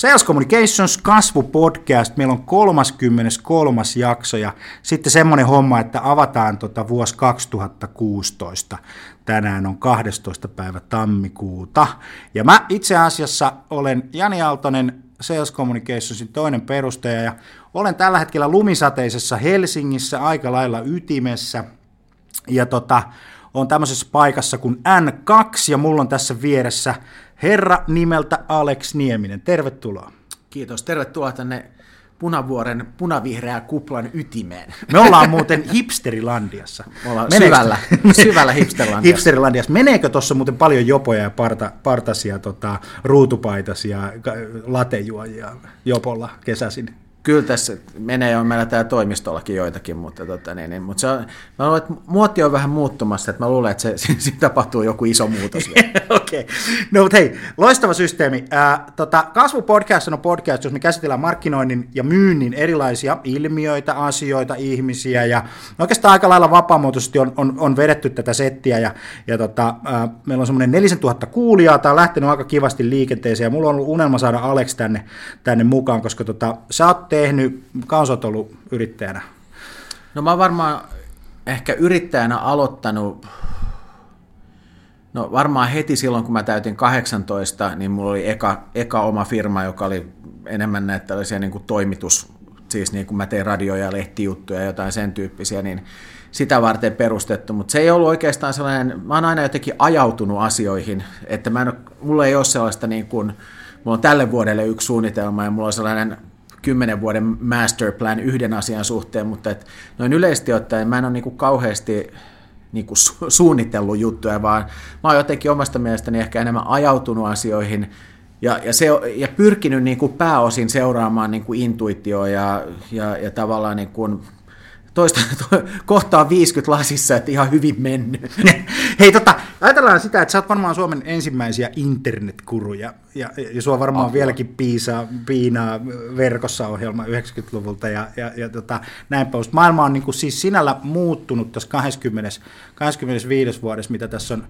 Sales Communications kasvupodcast, meillä on 33. jakso ja sitten semmoinen homma, että avataan tota vuosi 2016. Tänään on 12. päivä tammikuuta. Ja mä itse asiassa olen Jani Aaltonen, Sales Communicationsin toinen perustaja ja olen tällä hetkellä lumisateisessa Helsingissä aika lailla ytimessä. Ja tota, on tämmöisessä paikassa kuin N2 ja mulla on tässä vieressä herra nimeltä Alex Nieminen. Tervetuloa. Kiitos. Tervetuloa tänne Punavuoren punavihreä kuplan ytimeen. Me ollaan muuten hipsterilandiassa. Me ollaan Meneekö... syvällä, syvällä hipsterilandiassa. hipsterilandiassa. Meneekö tuossa muuten paljon jopoja ja parta, partasia, tota, ruutupaitasia, latejuojia jopolla kesäsin? Kyllä tässä menee, on meillä täällä toimistollakin joitakin, mutta, tota, niin, niin, mutta se on, mä luulen, että muoti on vähän muuttumassa, että mä luulen, että se, siinä tapahtuu joku iso muutos. Okei, okay. no mutta hei, loistava systeemi. Äh, tota, Kasvupodcast on podcast, jos me käsitellään markkinoinnin ja myynnin erilaisia ilmiöitä, asioita, ihmisiä, ja oikeastaan aika lailla vapaamuotoisesti on, on, on vedetty tätä settiä, ja, ja tota, äh, meillä on semmoinen 4000 kuulijaa, tämä on lähtenyt aika kivasti liikenteeseen, ja mulla on ollut unelma saada Alex tänne, tänne mukaan, koska tota, sä oot tehnyt, kauan oot ollut yrittäjänä? No mä oon varmaan ehkä yrittäjänä aloittanut, no varmaan heti silloin kun mä täytin 18, niin mulla oli eka, eka oma firma, joka oli enemmän näitä tällaisia niin kuin toimitus, siis niin kuin mä tein radio- ja lehtijuttuja ja jotain sen tyyppisiä, niin sitä varten perustettu, mutta se ei ollut oikeastaan sellainen, mä oon aina jotenkin ajautunut asioihin, että mä en ole, mulla ei ole sellaista niin kuin, mulla on tälle vuodelle yksi suunnitelma ja mulla on sellainen kymmenen vuoden masterplan yhden asian suhteen, mutta et noin yleisesti ottaen mä en ole niinku kauheasti niinku su- suunnitellut juttuja, vaan mä oon jotenkin omasta mielestäni ehkä enemmän ajautunut asioihin ja, ja, se, ja pyrkinyt niinku pääosin seuraamaan niinku intuitioa ja, ja, ja tavallaan niinku toista, to, kohtaa 50 lasissa, että ihan hyvin mennyt. Hei, tota, ajatellaan sitä, että sä oot varmaan Suomen ensimmäisiä internetkuruja, ja, ja sua varmaan Apua. vieläkin piisaa, piinaa verkossa ohjelma 90-luvulta, ja, ja, ja tota, näin pois. Maailma on niin kuin, siis sinällä muuttunut tässä 20, 25 vuodessa, mitä tässä on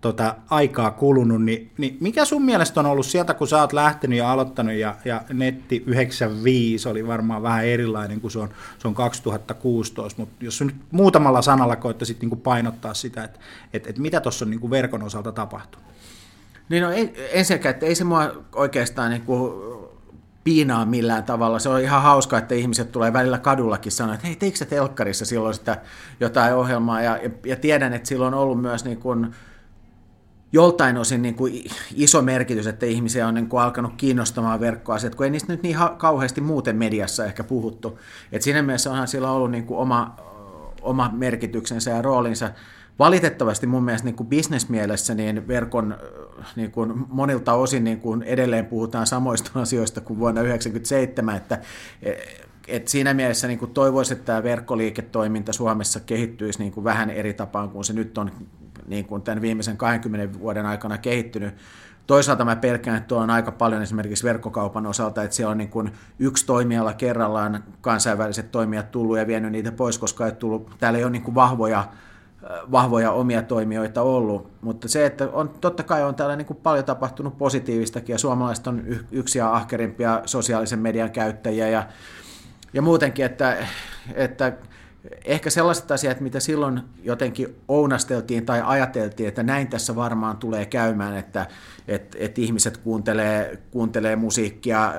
tota, aikaa kulunut, niin, niin mikä sun mielestä on ollut sieltä, kun sä oot lähtenyt ja aloittanut, ja, ja netti 95 oli varmaan vähän erilainen kuin se on, se on 2016, mutta jos nyt muutamalla sanalla koettaisit niin painottaa sitä, että et, et mitä tuossa on niin kuin verkon osalta tapahtunut? Niin no ensinnäkin, että ei se mua oikeastaan niin kuin piinaa millään tavalla. Se on ihan hauska, että ihmiset tulee välillä kadullakin sanoa, että hei, teikö telkkarissa silloin sitä jotain ohjelmaa, ja, ja, ja tiedän, että silloin on ollut myös niin kuin, joltain osin niin kuin iso merkitys, että ihmisiä on niin kuin alkanut kiinnostamaan verkkoasiat, kun ei niistä nyt niin kauheasti muuten mediassa ehkä puhuttu. Et siinä mielessä onhan sillä ollut niin kuin oma, oma merkityksensä ja roolinsa. Valitettavasti mun mielestä niin kuin bisnesmielessä niin verkon niin kuin monilta osin niin kuin edelleen puhutaan samoista asioista kuin vuonna 1997, että et siinä mielessä niin kuin toivoisin, että tämä verkkoliiketoiminta Suomessa kehittyisi niin kuin vähän eri tapaan kuin se nyt on niin kuin tämän viimeisen 20 vuoden aikana kehittynyt. Toisaalta mä pelkään, että tuo on aika paljon esimerkiksi verkkokaupan osalta, että siellä on niin kuin yksi toimiala kerrallaan kansainväliset toimijat tullut ja vienyt niitä pois, koska ei tullut, täällä ei ole niin kuin vahvoja, vahvoja omia toimijoita ollut. Mutta se, että on, totta kai on täällä niin kuin paljon tapahtunut positiivistakin ja suomalaiset on yksi ja ahkerimpia sosiaalisen median käyttäjiä ja, ja muutenkin, että, että ehkä sellaiset asiat, mitä silloin jotenkin ounasteltiin tai ajateltiin, että näin tässä varmaan tulee käymään, että, että, että ihmiset kuuntelee, kuuntelee musiikkia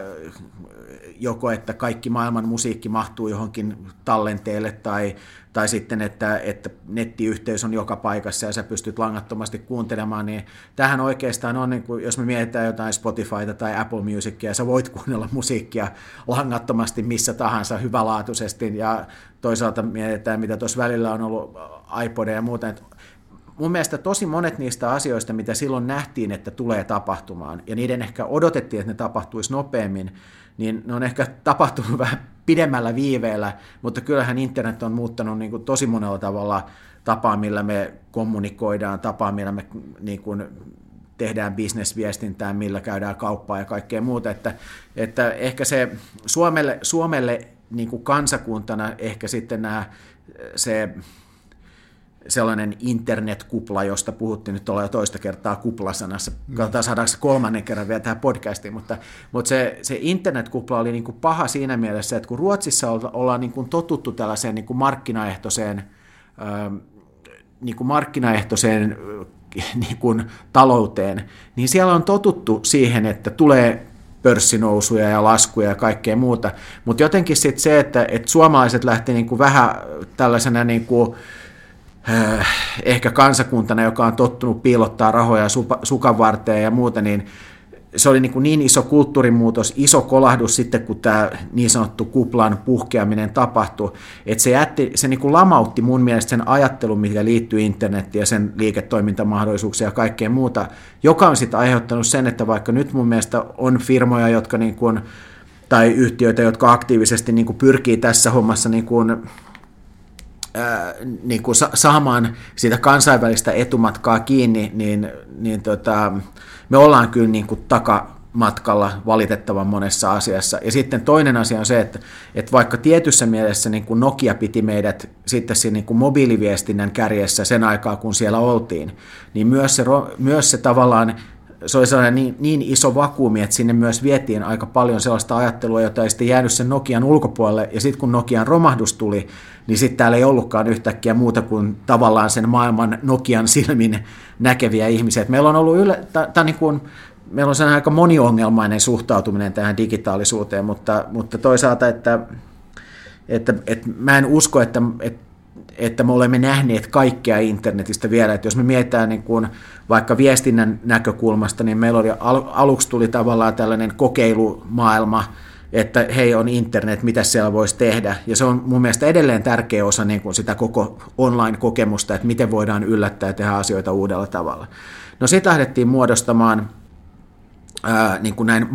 joko, että kaikki maailman musiikki mahtuu johonkin tallenteelle tai, tai sitten, että, että nettiyhteys on joka paikassa ja sä pystyt langattomasti kuuntelemaan, niin tähän oikeastaan on, niin kuin, jos me mietitään jotain Spotifyta tai Apple Musicia, sä voit kuunnella musiikkia langattomasti missä tahansa hyvälaatuisesti. Ja toisaalta mietitään, mitä tuossa välillä on ollut iPodeja ja muuta, mun mielestä tosi monet niistä asioista, mitä silloin nähtiin, että tulee tapahtumaan, ja niiden ehkä odotettiin, että ne tapahtuisi nopeammin, niin ne on ehkä tapahtunut vähän pidemmällä viiveellä, mutta kyllähän internet on muuttanut niin kuin tosi monella tavalla tapaa, millä me kommunikoidaan, tapaa, millä me niin kuin, tehdään bisnesviestintää, millä käydään kauppaa ja kaikkea muuta. Että, että ehkä se Suomelle, Suomelle niin kuin kansakuntana ehkä sitten nämä, se sellainen internetkupla, josta puhuttiin nyt ollaan jo toista kertaa kuplasanassa. Katsotaan saadaanko kolmannen kerran vielä tähän podcastiin, mutta, mutta se, se internetkupla oli niin kuin paha siinä mielessä, että kun Ruotsissa ollaan niin kuin totuttu tällaiseen niin kuin markkinaehtoiseen, niin kuin markkinaehtoiseen niin kuin talouteen, niin siellä on totuttu siihen, että tulee pörssinousuja ja laskuja ja kaikkea muuta, mutta jotenkin sitten se, että, että suomalaiset lähti niin vähän tällaisena niin kuin, äh, ehkä kansakuntana, joka on tottunut piilottaa rahoja sukan varteen ja muuta, niin se oli niin, kuin niin iso kulttuurimuutos, iso kolahdus sitten, kun tämä niin sanottu kuplan puhkeaminen tapahtui, että se, jätti, se niin kuin lamautti mun mielestä sen ajattelun, mikä liittyy internettiin ja sen liiketoimintamahdollisuuksia ja kaikkea muuta, joka on sitten aiheuttanut sen, että vaikka nyt mun mielestä on firmoja, jotka niin kuin, tai yhtiöitä, jotka aktiivisesti niin kuin pyrkii tässä hommassa niin kuin, niin kuin saamaan sitä kansainvälistä etumatkaa kiinni, niin, niin tota, me ollaan kyllä niin kuin takamatkalla valitettavan monessa asiassa. Ja sitten toinen asia on se, että, että vaikka tietyssä mielessä niin kuin Nokia piti meidät sitten siinä niin kuin mobiiliviestinnän kärjessä sen aikaa, kun siellä oltiin, niin myös se, myös se tavallaan se oli sellainen niin, niin iso vakuumi, että sinne myös vietiin aika paljon sellaista ajattelua, jota ei sitten jäänyt sen Nokian ulkopuolelle. Ja sitten kun Nokian romahdus tuli, niin sitten täällä ei ollutkaan yhtäkkiä muuta kuin tavallaan sen maailman Nokian silmin näkeviä ihmisiä. Et meillä on ollut yle, t- niin kuin, meillä on sellainen aika moniongelmainen suhtautuminen tähän digitaalisuuteen, mutta, mutta toisaalta, että, että, että mä en usko, että, että että me olemme nähneet kaikkea internetistä vielä. Että jos me mietitään niin kuin vaikka viestinnän näkökulmasta, niin meillä oli, aluksi tuli tavallaan tällainen kokeilumaailma, että hei on internet, mitä siellä voisi tehdä. Ja se on mun mielestä edelleen tärkeä osa niin kuin sitä koko online-kokemusta, että miten voidaan yllättää ja tehdä asioita uudella tavalla. No sitten lähdettiin muodostamaan ää, niin kuin näin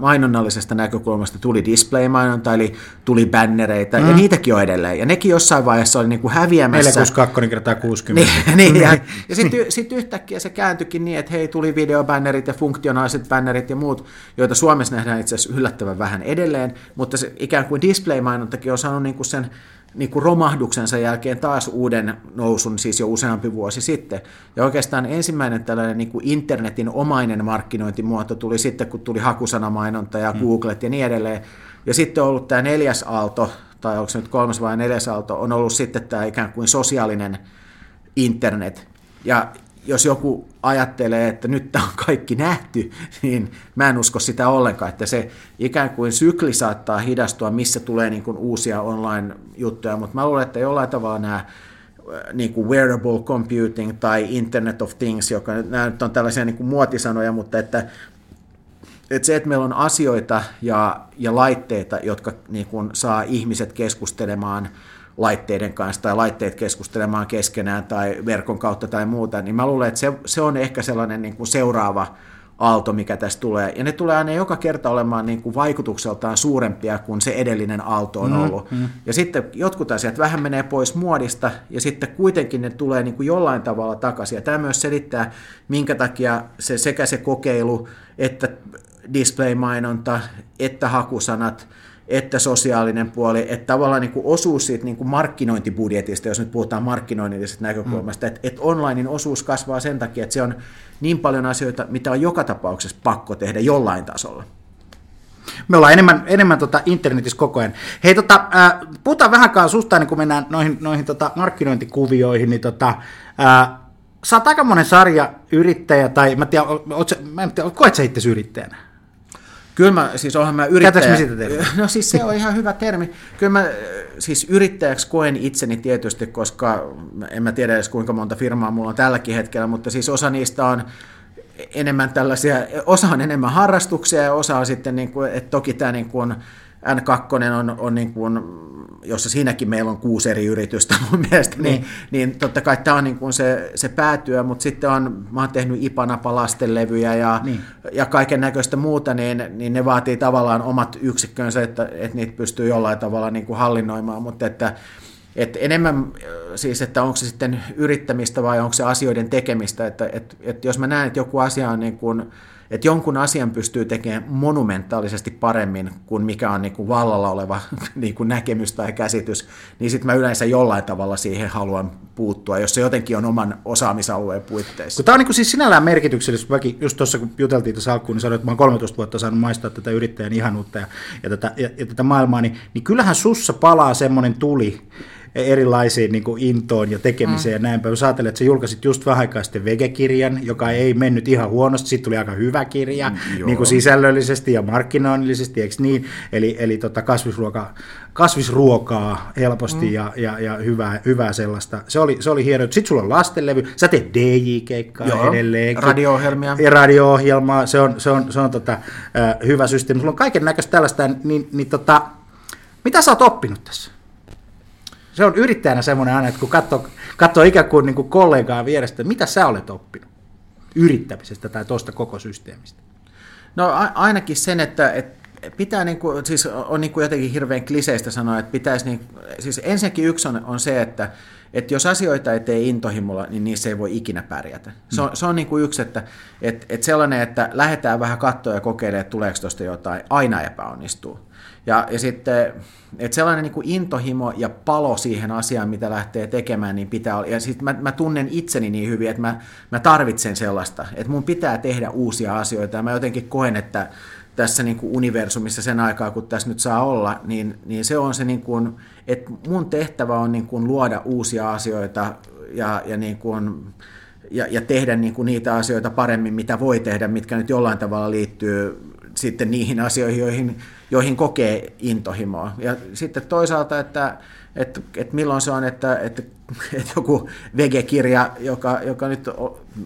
mainonnallisesta näkökulmasta tuli display-mainonta, eli tuli bannereita, mm. ja niitäkin on edelleen. Ja nekin jossain vaiheessa oli niin kuin häviämässä. 462 kertaa 60. niin, niin, ja, ja sitten sit yhtäkkiä se kääntyikin niin, että hei, tuli videobannerit ja funktionaaliset bannerit ja muut, joita Suomessa nähdään itse asiassa yllättävän vähän edelleen, mutta se ikään kuin display-mainontakin on saanut niin kuin sen niin kuin romahduksensa jälkeen taas uuden nousun, siis jo useampi vuosi sitten. Ja oikeastaan ensimmäinen tällainen niin kuin internetin omainen markkinointimuoto tuli sitten, kun tuli hakusanamainonta ja mm. Googlet ja niin edelleen. Ja sitten on ollut tämä neljäs aalto, tai onko se nyt kolmas vai neljäs aalto, on ollut sitten tämä ikään kuin sosiaalinen internet. Ja jos joku ajattelee, että nyt tämä on kaikki nähty, niin mä en usko sitä ollenkaan, että se ikään kuin sykli saattaa hidastua, missä tulee niin kuin uusia online-juttuja, mutta mä luulen, että jollain tavalla nämä äh, niin kuin wearable computing tai Internet of Things, joka nämä nyt on tällaisia niin kuin muotisanoja, mutta että, että se, että meillä on asioita ja, ja laitteita, jotka niin kuin saa ihmiset keskustelemaan – laitteiden kanssa tai laitteet keskustelemaan keskenään tai verkon kautta tai muuta, niin mä luulen, että se, se on ehkä sellainen niin kuin seuraava aalto, mikä tässä tulee. Ja ne tulee aina joka kerta olemaan niin kuin vaikutukseltaan suurempia kuin se edellinen aalto on mm, ollut. Mm, mm. Ja sitten jotkut asiat vähän menee pois muodista, ja sitten kuitenkin ne tulee niin kuin jollain tavalla takaisin. Ja tämä myös selittää, minkä takia se, sekä se kokeilu, että display-mainonta, että hakusanat – että sosiaalinen puoli, että tavallaan niin kuin osuus siitä niin kuin markkinointibudjetista, jos nyt puhutaan markkinoinnillisesta näkökulmasta, mm. että, että onlinein osuus kasvaa sen takia, että se on niin paljon asioita, mitä on joka tapauksessa pakko tehdä jollain tasolla. Me ollaan enemmän, enemmän tota internetissä koko ajan. Hei, tota, äh, puhutaan vähän susta, niin kun mennään noihin, noihin tota markkinointikuvioihin, niin tota, äh, sä oot aika monen sarja yrittäjä, tai mä en tiedä, oot, mä en tiedä koet sä itse yrittäjänä? Kyllä mä, siis onhan mä yrittäjä... me sitä termiä? No siis se on ihan hyvä termi. Kyllä mä siis yrittäjäksi koen itseni tietysti, koska en mä tiedä edes kuinka monta firmaa mulla on tälläkin hetkellä, mutta siis osa niistä on enemmän tällaisia, osa on enemmän harrastuksia ja osa on sitten, niin kuin, että toki tämä niin kuin N2 on, on niin kuin jossa siinäkin meillä on kuusi eri yritystä mun mielestä, niin, niin, niin totta kai tämä on niin kuin se, se päätyö, mutta sitten on, mä oon tehnyt Ipanapa lastenlevyjä ja, niin. ja kaiken näköistä muuta, niin, niin ne vaatii tavallaan omat yksikkönsä, että, että niitä pystyy jollain tavalla niin kuin hallinnoimaan, mutta että et enemmän siis, että onko se sitten yrittämistä vai onko se asioiden tekemistä, että et, et jos mä näen, että joku asia on niin kuin, että jonkun asian pystyy tekemään monumentaalisesti paremmin kuin mikä on niin kuin vallalla oleva niin kuin näkemys tai käsitys, niin sitten mä yleensä jollain tavalla siihen haluan puuttua, jos se jotenkin on oman osaamisalueen puitteissa. Tämä on niin kuin siis sinällään merkityksellistä, vaikka just tuossa kun juteltiin tässä alkuun, niin sanoin, että mä oon 13 vuotta saanut maistaa tätä yrittäjän ihanuutta ja, ja, tätä, ja, ja tätä maailmaa, niin, niin kyllähän sussa palaa semmoinen tuli, erilaisiin niin kuin intoon ja tekemiseen mm. ja näin päin. Jos ajattelet, että sä julkaisit just vähän aikaa sitten vegekirjan, joka ei mennyt ihan huonosti, sitten tuli aika hyvä kirja mm, niin kuin sisällöllisesti ja markkinoinnillisesti, eikö niin? Eli, eli tota kasvisruoka, kasvisruokaa helposti mm. ja, ja, ja hyvää, hyvää sellaista. Se oli, se oli hieno. Sitten sulla on lastenlevy, sä teet DJ-keikkaa Joo, edelleen. radio-ohjelmia. Ja radio-ohjelmaa, se on, se on, se on tota, hyvä systeemi. Sulla on kaiken näköistä tällaista, niin, niin tota, mitä sä oot oppinut tässä? Se on yrittäjänä semmoinen aina, että kun katsoo, katsoo ikään kuin, niin kuin kollegaa vierestä, mitä sä olet oppinut yrittämisestä tai tuosta koko systeemistä? No a- ainakin sen, että, että pitää niin kuin, siis on niin kuin jotenkin hirveän kliseistä sanoa, että pitäisi, niin, siis ensinnäkin yksi on, on se, että, että jos asioita ei tee intohimolla, niin niissä ei voi ikinä pärjätä. Se on, mm. se on niin kuin yksi, että, että, että sellainen, että lähdetään vähän katsoa ja kokeilemaan, että tuleeko tuosta jotain, aina epäonnistuu. Ja, ja sitten, että sellainen niin kuin intohimo ja palo siihen asiaan, mitä lähtee tekemään, niin pitää olla. Ja sitten mä, mä tunnen itseni niin hyvin, että mä, mä tarvitsen sellaista, että mun pitää tehdä uusia asioita. Ja mä jotenkin koen, että tässä niin kuin universumissa sen aikaa, kun tässä nyt saa olla, niin, niin se on se, niin kuin, että mun tehtävä on niin kuin luoda uusia asioita ja, ja, niin kuin, ja, ja tehdä niin kuin niitä asioita paremmin, mitä voi tehdä, mitkä nyt jollain tavalla liittyy sitten niihin asioihin, joihin, joihin kokee intohimoa. Ja sitten toisaalta, että, että, että milloin se on, että, että, että joku vegekirja, joka, joka nyt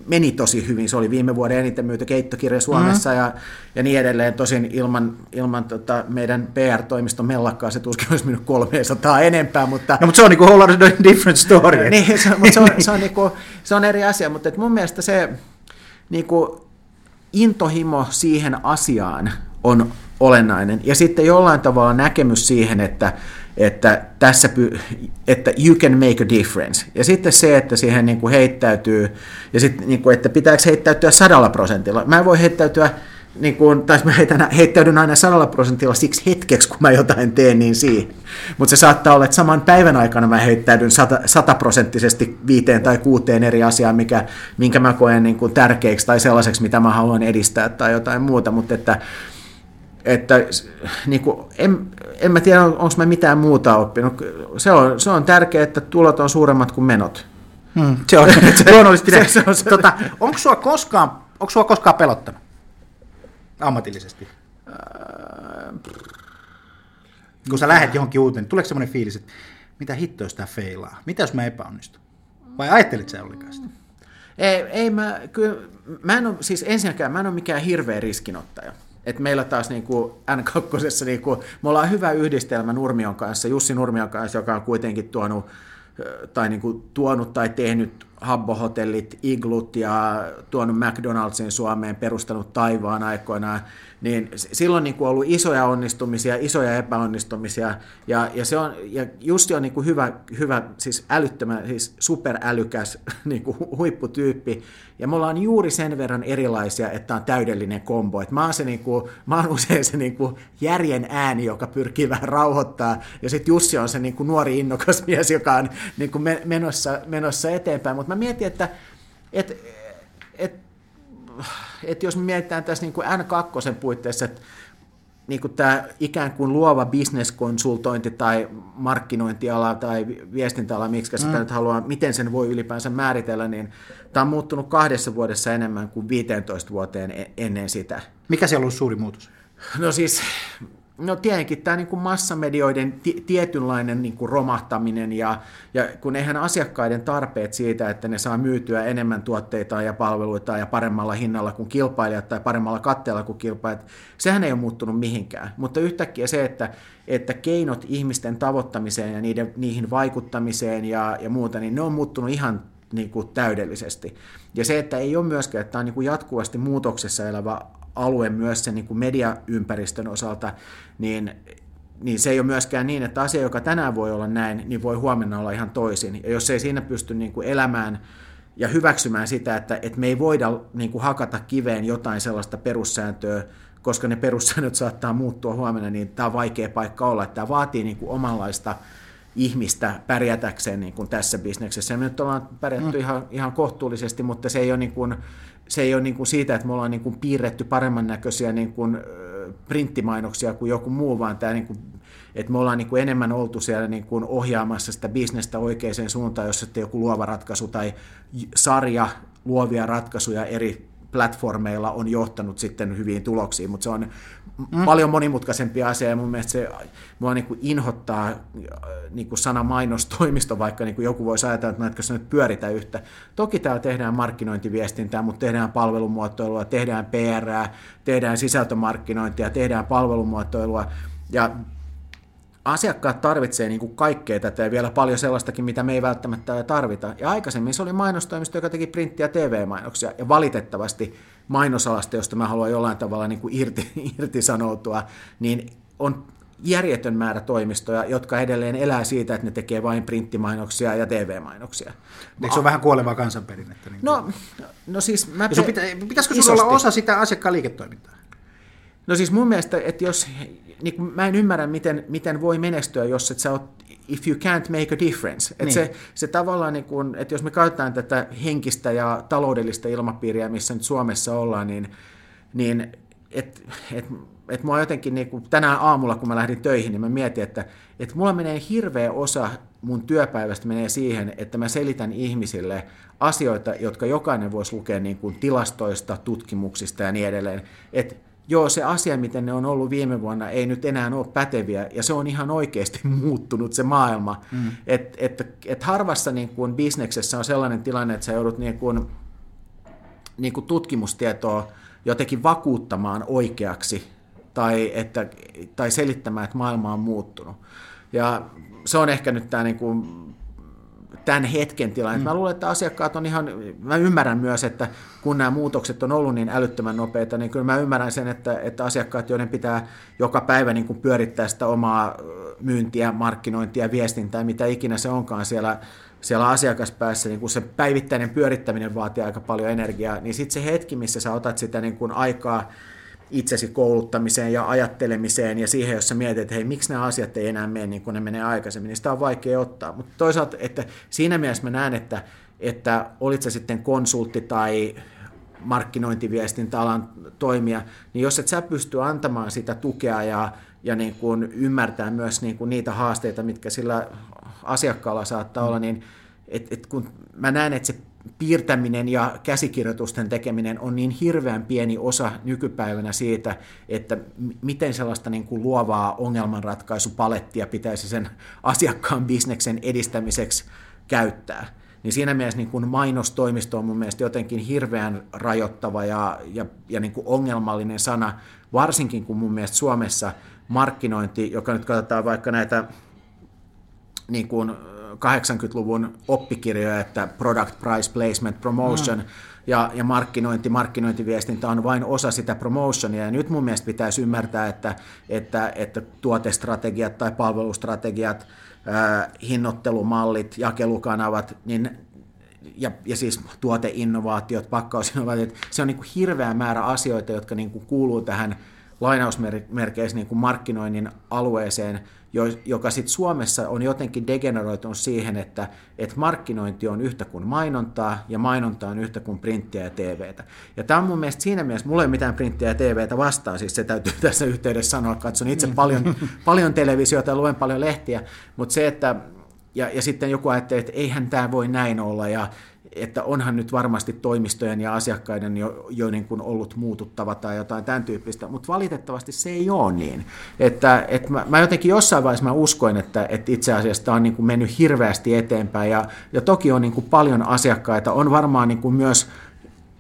meni tosi hyvin, se oli viime vuoden eniten myyty keittokirja Suomessa mm-hmm. ja, ja niin edelleen, tosin ilman, ilman tota meidän PR-toimiston mellakkaa se tuskin olisi mennyt 300 enempää, mutta... No, mutta se on niin kuin whole different story. niin, se, mutta se on, se, on, niin kuin, se on eri asia, mutta että mun mielestä se niin kuin, intohimo siihen asiaan on olennainen. Ja sitten jollain tavalla näkemys siihen, että, että, tässä, että you can make a difference. Ja sitten se, että siihen niin kuin heittäytyy, ja sitten, niin kuin, että pitääkö heittäytyä sadalla prosentilla. Mä voi heittäytyä niin kuin, tai mä heitän, heittäydyn aina sadalla prosentilla siksi hetkeksi, kun mä jotain teen, niin siihen. Mutta se saattaa olla, että saman päivän aikana mä heittäydyn sataprosenttisesti viiteen tai kuuteen eri asiaan, mikä, minkä mä koen niin kuin tärkeiksi tai sellaiseksi, mitä mä haluan edistää tai jotain muuta, mutta että, että niin kuin, en, en mä tiedä, onko mä mitään muuta oppinut. Se on, se on tärkeää, että tulot on suuremmat kuin menot. Hmm, se on luonnollisesti. se, se on, se, tota, onko sua koskaan, onko sua koskaan pelottanut? ammatillisesti? Kun sä lähet johonkin uuteen, niin tuleeko semmoinen fiilis, että mitä hittoa jos tämä feilaa? Mitä jos mä epäonnistun? Vai ajattelit sä ollenkaan sitä? Ei, ei mä, kyllä, mä en ole, siis ensinnäkään mä en ole mikään hirveä riskinottaja. Et meillä taas niin kuin N2, niin kuin, me ollaan hyvä yhdistelmä Nurmion kanssa, Jussi Nurmion kanssa, joka on kuitenkin tuonut tai niin kuin tuonut tai tehnyt Habbo-hotellit, Iglut ja tuonut McDonald'sin Suomeen, perustanut taivaan aikoinaan, niin silloin niin kuin ollut isoja onnistumisia, isoja epäonnistumisia, ja, ja, se on, ja Justi on niin kuin hyvä, hyvä, siis älyttömän, siis superälykäs niin kuin huipputyyppi, ja me ollaan juuri sen verran erilaisia, että on täydellinen kombo. Et mä, oon se, niin kuin, mä oon usein se niin kuin järjen ääni, joka pyrkii vähän rauhoittaa, ja sitten Jussi on se niin kuin nuori innokas mies, joka on niin kuin menossa, menossa eteenpäin. Mutta mä mietin, että et, et, et jos me mietitään tässä niin kuin N2 puitteissa, että niin kuin tämä ikään kuin luova bisneskonsultointi tai markkinointiala tai viestintäala, miksi sitä mm. nyt haluaa, miten sen voi ylipäänsä määritellä, niin tämä on muuttunut kahdessa vuodessa enemmän kuin 15 vuoteen e-, ennen sitä. Mikä siellä on ollut suuri muutos? No siis No tietenkin tämä niin kuin massamedioiden t- tietynlainen niin kuin romahtaminen ja, ja kun eihän asiakkaiden tarpeet siitä, että ne saa myytyä enemmän tuotteita ja palveluita ja paremmalla hinnalla kuin kilpailijat tai paremmalla katteella kuin kilpailijat, sehän ei ole muuttunut mihinkään. Mutta yhtäkkiä se, että, että keinot ihmisten tavoittamiseen ja niiden, niihin vaikuttamiseen ja, ja muuta, niin ne on muuttunut ihan niin kuin täydellisesti. Ja se, että ei ole myöskään, että tämä on niin kuin jatkuvasti muutoksessa elävä alue myös sen niin kuin mediaympäristön osalta, niin, niin se ei ole myöskään niin, että asia, joka tänään voi olla näin, niin voi huomenna olla ihan toisin. Ja jos ei siinä pysty niin kuin elämään ja hyväksymään sitä, että, että me ei voida niin kuin hakata kiveen jotain sellaista perussääntöä, koska ne perussäännöt saattaa muuttua huomenna, niin tämä on vaikea paikka olla. Tämä vaatii niin kuin omanlaista ihmistä pärjätäkseen niin kuin tässä bisneksessä. Ja me nyt ollaan pärjätty mm. ihan, ihan kohtuullisesti, mutta se ei ole, niin kuin, se ei ole niin kuin siitä, että me ollaan niin kuin piirretty paremman näköisiä niin kuin printtimainoksia kuin joku muu, vaan tämä niin kuin, että me ollaan niin kuin enemmän oltu siellä niin kuin ohjaamassa sitä bisnestä oikeaan suuntaan, jos sitten joku luova ratkaisu tai sarja luovia ratkaisuja eri platformeilla on johtanut sitten hyviin tuloksiin, mutta se on mm. paljon monimutkaisempi asia ja mun mielestä se mua niin kuin inhottaa niin kuin sana mainostoimisto, vaikka niin kuin joku voisi ajatella, että näetkö se nyt pyöritä yhtä. Toki täällä tehdään markkinointiviestintää, mutta tehdään palvelumuotoilua, tehdään PR, tehdään sisältömarkkinointia, tehdään palvelumuotoilua ja asiakkaat tarvitsee niin kuin kaikkea tätä ja vielä paljon sellaistakin, mitä me ei välttämättä tarvita. Ja aikaisemmin se oli mainostoimisto, joka teki printtiä ja TV-mainoksia. Ja valitettavasti mainosalasta, josta mä haluan jollain tavalla niin kuin irti, irtisanoutua, niin on järjetön määrä toimistoja, jotka edelleen elää siitä, että ne tekee vain printtimainoksia ja TV-mainoksia. Eikö se ole vähän kuolevaa kansanperinnettä? Niin no, no siis mä... Pitä, pitäisikö sulla olla osa sitä asiakkaan liiketoimintaa? No siis mun mielestä, että jos niin kuin, mä en ymmärrä, miten, miten voi menestyä, jos et sä oot, if you can't make a difference. Niin. Et se, se tavallaan, niin kuin, että jos me käytetään tätä henkistä ja taloudellista ilmapiiriä, missä nyt Suomessa ollaan, niin, niin et, et, et mua jotenkin niin kuin tänään aamulla, kun mä lähdin töihin, niin mä mietin, että, että mulla menee hirveä osa mun työpäivästä menee siihen, että mä selitän ihmisille asioita, jotka jokainen voisi lukea niin kuin tilastoista, tutkimuksista ja niin edelleen. Että joo, se asia, miten ne on ollut viime vuonna, ei nyt enää ole päteviä, ja se on ihan oikeasti muuttunut se maailma. Mm. Että et, et harvassa niin kuin bisneksessä on sellainen tilanne, että sä joudut niin kuin, niin kuin tutkimustietoa jotenkin vakuuttamaan oikeaksi, tai, että, tai selittämään, että maailma on muuttunut. Ja se on ehkä nyt tämä niin kuin tämän hetken tilanne. Mm. Mä luulen, että asiakkaat on ihan, mä ymmärrän myös, että kun nämä muutokset on ollut niin älyttömän nopeita, niin kyllä mä ymmärrän sen, että, että asiakkaat, joiden pitää joka päivä niin kuin pyörittää sitä omaa myyntiä, markkinointia, viestintää, mitä ikinä se onkaan siellä, siellä asiakaspäässä, niin kun se päivittäinen pyörittäminen vaatii aika paljon energiaa, niin sitten se hetki, missä sä otat sitä niin kuin aikaa itsesi kouluttamiseen ja ajattelemiseen ja siihen, jos sä mietit, että hei, miksi nämä asiat ei enää mene niin kuin ne menee aikaisemmin, niin sitä on vaikea ottaa. Mutta toisaalta, että siinä mielessä mä näen, että, että olit sä sitten konsultti tai markkinointiviestintäalan toimija, niin jos et sä pysty antamaan sitä tukea ja, ja niin kuin ymmärtää myös niin kuin niitä haasteita, mitkä sillä asiakkaalla saattaa olla, niin et, et kun mä näen, että se piirtäminen ja käsikirjoitusten tekeminen on niin hirveän pieni osa nykypäivänä siitä, että miten sellaista niin kuin luovaa ongelmanratkaisupalettia pitäisi sen asiakkaan bisneksen edistämiseksi käyttää. Niin siinä mielessä niin kuin mainostoimisto on mun mielestä jotenkin hirveän rajoittava ja, ja, ja niin kuin ongelmallinen sana, varsinkin kun mun mielestä Suomessa markkinointi, joka nyt katsotaan vaikka näitä niin kuin 80-luvun oppikirjoja, että product, price, placement, promotion, mm. ja, ja markkinointi, markkinointiviestintä on vain osa sitä promotionia. Ja nyt mun mielestä pitäisi ymmärtää, että, että, että tuotestrategiat tai palvelustrategiat, äh, hinnoittelumallit, jakelukanavat, niin ja, ja siis tuoteinnovaatiot, pakkausinnovaatiot, se on niin kuin hirveä määrä asioita, jotka niin kuin kuuluu tähän lainausmerkeissä niin kuin markkinoinnin alueeseen, joka sitten Suomessa on jotenkin degeneroitunut siihen, että, että markkinointi on yhtä kuin mainontaa ja mainonta on yhtä kuin printtiä ja TVtä. Ja tämä on mun mielestä siinä mielessä, mulla ei mitään printtiä ja TVtä vastaan, siis se täytyy tässä yhteydessä sanoa, katson itse paljon, paljon televisiota ja luen paljon lehtiä, mutta se, että ja, ja sitten joku ajattelee, että eihän tämä voi näin olla ja että onhan nyt varmasti toimistojen ja asiakkaiden jo, jo niin kuin ollut muututtava tai jotain tämän tyyppistä, mutta valitettavasti se ei ole niin. Että, että mä, mä jotenkin jossain vaiheessa mä uskoin, että, että itse asiassa tämä on niin kuin mennyt hirveästi eteenpäin ja, ja toki on niin kuin paljon asiakkaita, on varmaan niin kuin myös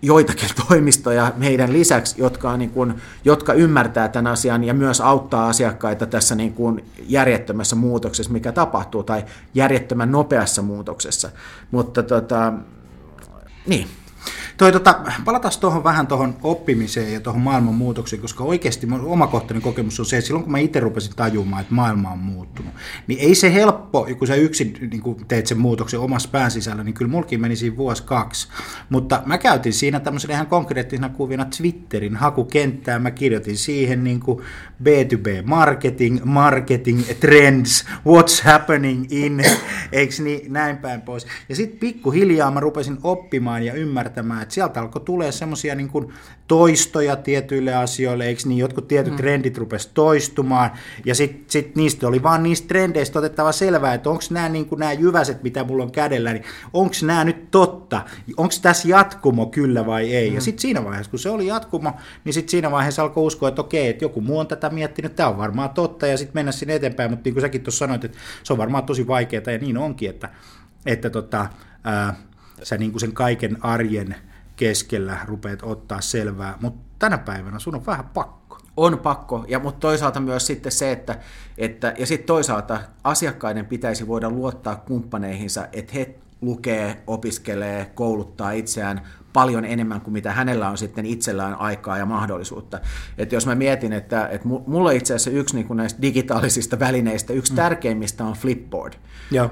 joitakin toimistoja meidän lisäksi, jotka, on niin kuin, jotka ymmärtää tämän asian ja myös auttaa asiakkaita tässä niin kuin järjettömässä muutoksessa, mikä tapahtuu, tai järjettömän nopeassa muutoksessa. Mutta tota, niin. Toi, tota, palataan tuohon vähän tuohon oppimiseen ja tuohon maailman muutokseen, koska oikeasti mun omakohtainen kokemus on se, että silloin kun mä itse rupesin tajumaan, että maailma on muuttunut, niin ei se helppo, kun sä yksin niin kun teet sen muutoksen omassa pään sisällä, niin kyllä mulkin meni siinä vuosi kaksi. Mutta mä käytin siinä tämmöisen ihan konkreettisena kuvina Twitterin hakukenttää, mä kirjoitin siihen niin kuin B2B marketing, marketing, trends, what's happening in, eikö niin, näin päin pois. Ja sitten pikkuhiljaa mä rupesin oppimaan ja ymmärtämään, että sieltä alkoi tulee semmoisia niin toistoja tietyille asioille, eikö niin, jotkut tietyt mm. trendit rupesi toistumaan, ja sitten sit niistä oli vaan niistä trendeistä otettava selvää, että onko nämä niin nämä jyväset, mitä mulla on kädellä, niin onko nämä nyt totta, onko tässä jatkumo kyllä vai ei, mm. ja sitten siinä vaiheessa, kun se oli jatkumo, niin sitten siinä vaiheessa alkoi uskoa, että okei, että joku muu on tätä miettinyt, tämä on varmaan totta, ja sitten mennä sinne eteenpäin, mutta niin kuin säkin tuossa sanoit, että se on varmaan tosi vaikeaa, ja niin onkin, että, että tota, ää, sä niin kuin sen kaiken arjen keskellä rupeat ottaa selvää, mutta tänä päivänä sun on vähän pakko. On pakko, ja, mutta toisaalta myös sitten se, että, että ja sitten toisaalta asiakkaiden pitäisi voida luottaa kumppaneihinsa, että he lukee, opiskelee, kouluttaa itseään paljon enemmän kuin mitä hänellä on sitten itsellään aikaa ja mahdollisuutta. Että jos mä mietin, että, että mulla itse asiassa yksi niin kuin näistä digitaalisista välineistä, yksi mm. tärkeimmistä on Flipboard. Joo.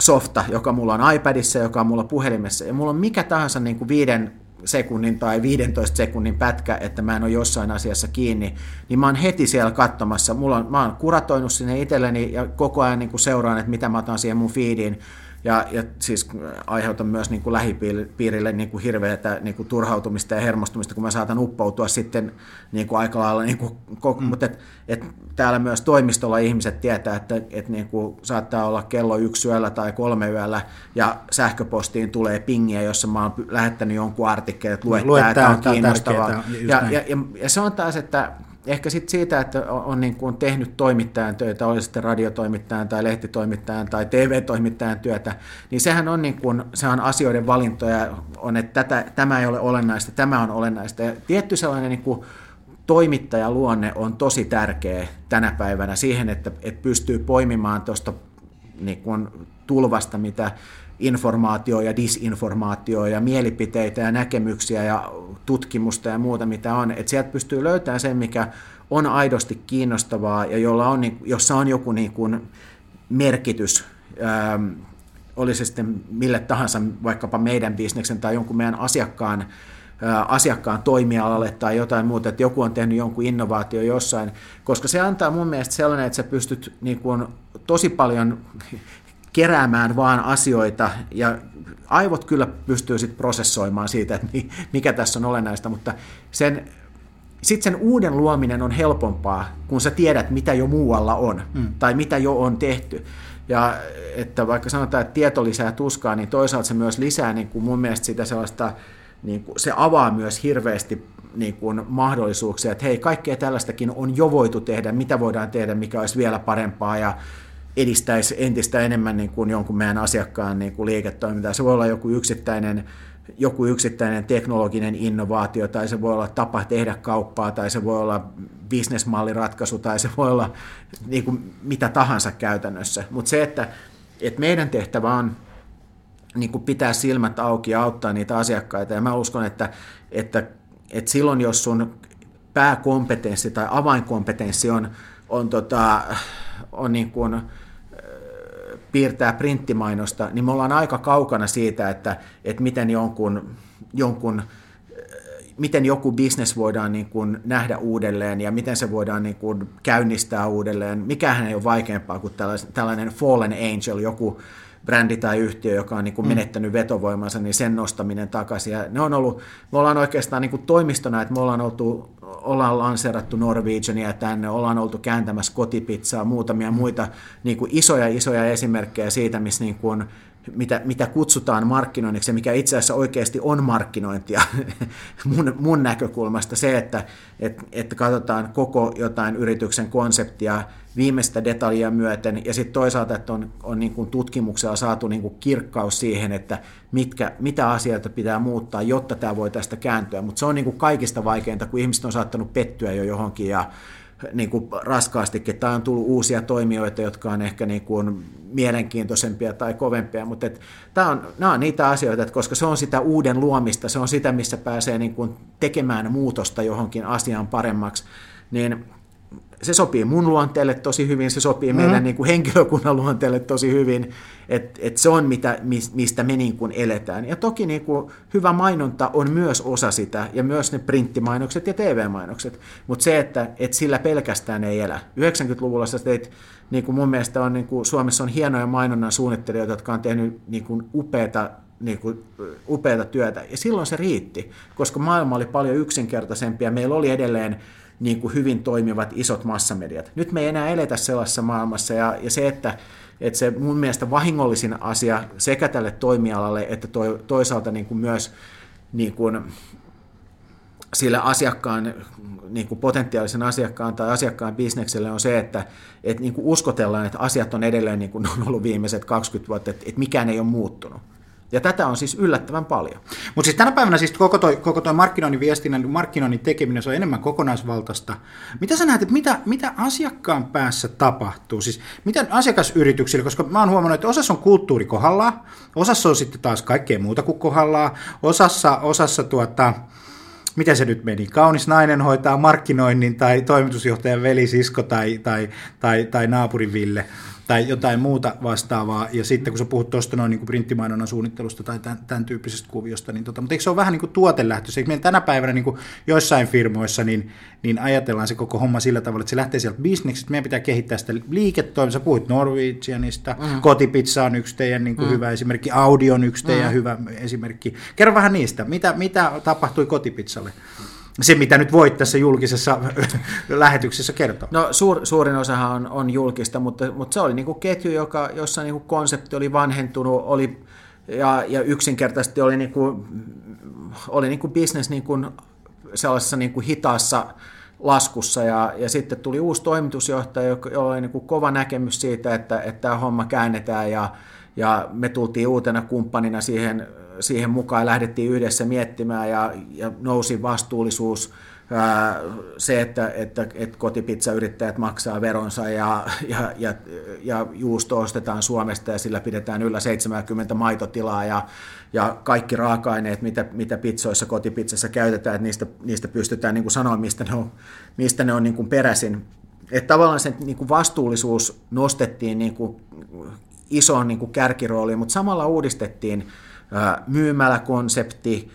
Softa, joka mulla on iPadissa, joka on mulla puhelimessa. Ja mulla on mikä tahansa niin kuin viiden sekunnin tai 15 sekunnin pätkä, että mä en ole jossain asiassa kiinni, niin mä oon heti siellä katsomassa. Mulla on, mä oon kuratoinut sinne itselleni ja koko ajan niin kuin seuraan, että mitä mä otan siihen mun feediin ja, ja siis aiheutan myös niin kuin lähipiirille niin kuin hirveätä niin kuin turhautumista ja hermostumista, kun mä saatan uppoutua sitten niin kuin aika lailla, niin kuin, mm. mutta et, et täällä myös toimistolla ihmiset tietää, että et niin kuin saattaa olla kello yksi yöllä tai kolme yöllä ja sähköpostiin tulee pingiä, jossa mä oon lähettänyt jonkun artikkelin, että lue, tämä, on kiinnostavaa. Ja, ja, ja, ja se on taas, että ehkä sit siitä, että on niin kuin tehnyt toimittajan töitä, oli sitten radiotoimittajan tai lehtitoimittajan tai TV-toimittajan työtä, niin sehän on, niin kuin, se on asioiden valintoja, on, että tätä, tämä ei ole olennaista, tämä on olennaista. Ja tietty sellainen niin kuin toimittajaluonne on tosi tärkeä tänä päivänä siihen, että, että pystyy poimimaan tuosta niin tulvasta, mitä informaatio ja disinformaatio ja mielipiteitä ja näkemyksiä ja tutkimusta ja muuta, mitä on. Että sieltä pystyy löytämään sen, mikä on aidosti kiinnostavaa ja jolla on, niin, jossa on joku niin kuin merkitys, ähm, oli se sitten mille tahansa, vaikkapa meidän bisneksen tai jonkun meidän asiakkaan äh, asiakkaan toimialalle tai jotain muuta, että joku on tehnyt jonkun innovaatio jossain, koska se antaa mun mielestä sellainen, että sä pystyt niin kuin tosi paljon keräämään vaan asioita ja aivot kyllä pystyy sitten prosessoimaan siitä, että mikä tässä on olennaista, mutta sen, sitten sen uuden luominen on helpompaa, kun sä tiedät, mitä jo muualla on mm. tai mitä jo on tehty. Ja että vaikka sanotaan, että tieto lisää tuskaa, niin toisaalta se myös lisää niin kuin mun mielestä sitä sellaista, niin kuin, se avaa myös hirveästi niin kuin mahdollisuuksia, että hei, kaikkea tällaistakin on jo voitu tehdä, mitä voidaan tehdä, mikä olisi vielä parempaa ja edistäisi entistä enemmän niin kuin jonkun meidän asiakkaan niin kuin liiketoimintaa. Se voi olla joku yksittäinen, joku yksittäinen teknologinen innovaatio, tai se voi olla tapa tehdä kauppaa, tai se voi olla bisnesmalliratkaisu, tai se voi olla niin kuin mitä tahansa käytännössä. Mutta se, että, että meidän tehtävä on niin kuin pitää silmät auki ja auttaa niitä asiakkaita, ja mä uskon, että, että, että silloin, jos sun pääkompetenssi tai avainkompetenssi on, on, tota, on niin kuin, piirtää printtimainosta, niin me ollaan aika kaukana siitä, että, että miten jonkun, jonkun miten joku business voidaan niin kuin nähdä uudelleen ja miten se voidaan niin kuin käynnistää uudelleen. Mikähän ei ole vaikeampaa kuin tällainen fallen angel, joku brändi tai yhtiö, joka on niin kuin mm. menettänyt vetovoimansa, niin sen nostaminen takaisin. Ja ne on ollut, me ollaan oikeastaan niin kuin toimistona, että me ollaan oltu ollaan lanseerattu Norwegiania tänne, ollaan oltu kääntämässä kotipizzaa, muutamia muita niin kuin isoja isoja esimerkkejä siitä, missä niin kuin, mitä, mitä kutsutaan markkinoinniksi ja mikä itse asiassa oikeasti on markkinointia mun, mun näkökulmasta. Se, että et, että katsotaan koko jotain yrityksen konseptia viimeistä detaljia myöten ja sitten toisaalta, että on, on niin kuin tutkimuksella saatu niin kuin kirkkaus siihen, että mitkä, mitä asioita pitää muuttaa, jotta tämä voi tästä kääntyä. Mutta se on niin kuin kaikista vaikeinta, kun ihmiset on saattanut pettyä jo johonkin ja niin kuin raskaastikin, tai on tullut uusia toimijoita, jotka on ehkä niin kuin mielenkiintoisempia tai kovempia, mutta et, tämä on, nämä on niitä asioita, että koska se on sitä uuden luomista, se on sitä, missä pääsee niin kuin tekemään muutosta johonkin asiaan paremmaksi, niin se sopii mun luonteelle tosi hyvin, se sopii mm. meidän niin kuin henkilökunnan luonteelle tosi hyvin, että et se on mitä, mistä me niin kuin eletään. Ja toki niin kuin hyvä mainonta on myös osa sitä, ja myös ne printtimainokset ja TV-mainokset, mutta se, että et sillä pelkästään ei elä. 90-luvulla sä teit, niin kuin mun mielestä on, niin kuin, Suomessa on hienoja mainonnan suunnittelijoita, jotka on tehnyt niin kuin upeata niin kuin, upeata työtä. Ja silloin se riitti, koska maailma oli paljon yksinkertaisempi ja meillä oli edelleen niin kuin hyvin toimivat isot massamediat. Nyt me ei enää eletä sellaisessa maailmassa ja, ja se, että, että se mun mielestä vahingollisin asia sekä tälle toimialalle että to, toisaalta niin kuin myös niin kuin sille asiakkaan, niin kuin potentiaalisen asiakkaan tai asiakkaan bisnekselle on se, että, että niin kuin uskotellaan, että asiat on edelleen niin kuin on ollut viimeiset 20 vuotta, että, että mikään ei ole muuttunut. Ja tätä on siis yllättävän paljon. Mutta siis tänä päivänä siis koko toi, koko toi markkinoinnin viestinnän, markkinoinnin tekeminen, se on enemmän kokonaisvaltaista. Mitä sä näet, että mitä, mitä asiakkaan päässä tapahtuu? Siis miten asiakasyrityksillä, koska mä oon huomannut, että osassa on kulttuuri kohdallaan, osassa on sitten taas kaikkea muuta kuin kohdallaan, osassa, osassa tuota, miten se nyt meni, kaunis nainen hoitaa markkinoinnin tai toimitusjohtajan velisisko tai, tai, tai, tai naapurin Ville tai jotain muuta vastaavaa. Ja sitten kun sä puhut tuosta noin niin printtimainonnan suunnittelusta tai tämän, tämän tyyppisestä kuviosta, niin tota, mutta eikö se ole vähän niin kuin tuotelähtöistä? Eikö meidän tänä päivänä niin kuin joissain firmoissa niin, niin ajatellaan se koko homma sillä tavalla, että se lähtee sieltä bisneksestä, meidän pitää kehittää sitä liiketoimintaa. Sä puhuit Norwegianista, mm. Kotipizza on yksi teidän niin kuin mm. hyvä esimerkki, Audi on yksi teidän mm. hyvä esimerkki. Kerro vähän niistä, mitä, mitä tapahtui Kotipizzalle? Se, mitä nyt voit tässä julkisessa lähetyksessä kertoa. No suur, suurin osahan on, on julkista, mutta, mutta se oli niin kuin ketju, joka, jossa niin kuin konsepti oli vanhentunut oli, ja, ja yksinkertaisesti oli, niin kuin, oli niin kuin business niin kuin sellaisessa niin kuin hitaassa laskussa ja, ja sitten tuli uusi toimitusjohtaja, jolla oli niin kuin kova näkemys siitä, että, että tämä homma käännetään ja, ja me tultiin uutena kumppanina siihen siihen mukaan lähdettiin yhdessä miettimään ja, ja nousi vastuullisuus, ää, se, että, että, että kotipizzayrittäjät maksaa veronsa ja, ja, ja, ja juusto ostetaan Suomesta ja sillä pidetään yllä 70 maitotilaa ja, ja kaikki raaka-aineet, mitä, mitä pizzoissa, kotipizzassa käytetään, että niistä, niistä pystytään niin kuin sanoa, mistä ne on, mistä ne on niin kuin peräisin. Että tavallaan se niin kuin vastuullisuus nostettiin niin kuin isoon niin kuin kärkirooliin, mutta samalla uudistettiin myymäläkonsepti,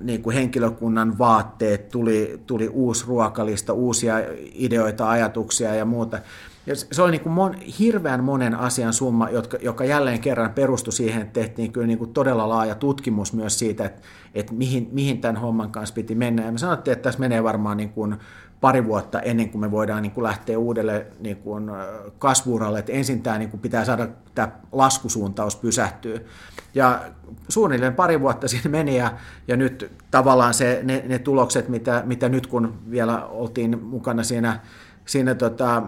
niin kuin henkilökunnan vaatteet, tuli, tuli uusi ruokalista, uusia ideoita, ajatuksia ja muuta. Ja se oli niin kuin mon, hirveän monen asian summa, jotka, joka jälleen kerran perustui siihen, että tehtiin kyllä niin kuin todella laaja tutkimus myös siitä, että, että mihin, mihin tämän homman kanssa piti mennä. Ja me sanottiin, että tässä menee varmaan niin kuin pari vuotta ennen kuin me voidaan niin kuin lähteä uudelle niin kuin kasvuuralle, että ensin tämä niin kuin pitää saada tämä laskusuuntaus pysähtyä. Ja suunnilleen pari vuotta siinä meni ja, ja nyt tavallaan se, ne, ne tulokset, mitä, mitä nyt kun vielä oltiin mukana siinä siinä tota,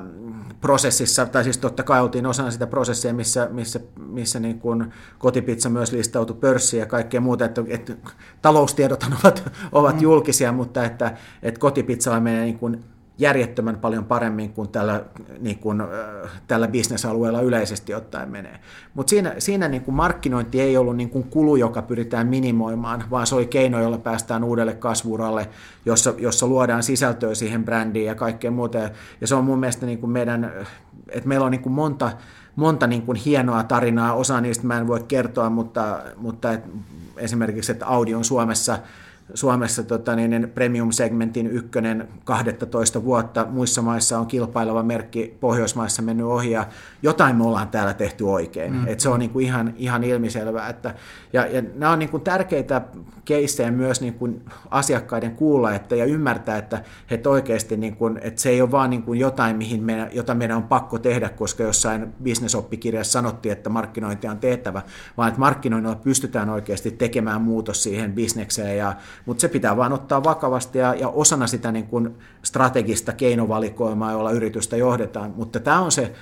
prosessissa, tai siis totta kai oltiin osana sitä prosessia, missä, missä, missä niin kuin kotipizza myös listautui pörssiin ja kaikkea muuta, että, että taloustiedot ovat, ovat mm. julkisia, mutta että, että kotipizzalla menee niin kuin järjettömän paljon paremmin kuin tällä, niin kuin, tällä bisnesalueella yleisesti ottaen menee. Mutta siinä, siinä niin kuin markkinointi ei ollut niin kuin kulu, joka pyritään minimoimaan, vaan se oli keino, jolla päästään uudelle kasvuralle, jossa, jossa luodaan sisältöä siihen brändiin ja kaikkea muuta. Ja se on mun mielestä niin kuin meidän, että meillä on niin kuin monta, monta niin kuin hienoa tarinaa, osa niistä mä en voi kertoa, mutta, mutta et, esimerkiksi, että Audi on Suomessa – Suomessa tota, niin premium-segmentin ykkönen 12 vuotta, muissa maissa on kilpaileva merkki, Pohjoismaissa mennyt ohi ja jotain me ollaan täällä tehty oikein. Mm. Et se on niin kuin ihan, ihan ilmiselvää. Että, ja, ja nämä on niin kuin tärkeitä keissejä myös niin kuin asiakkaiden kuulla että, ja ymmärtää, että, että oikeasti niin kuin, että se ei ole vaan niin kuin jotain, mihin meidän, jota meidän on pakko tehdä, koska jossain bisnesoppikirjassa sanottiin, että markkinointi on tehtävä, vaan että markkinoinnilla pystytään oikeasti tekemään muutos siihen bisnekseen ja mutta se pitää vaan ottaa vakavasti ja, ja osana sitä niin kuin strategista keinovalikoimaa, jolla yritystä johdetaan. Mutta tämä on se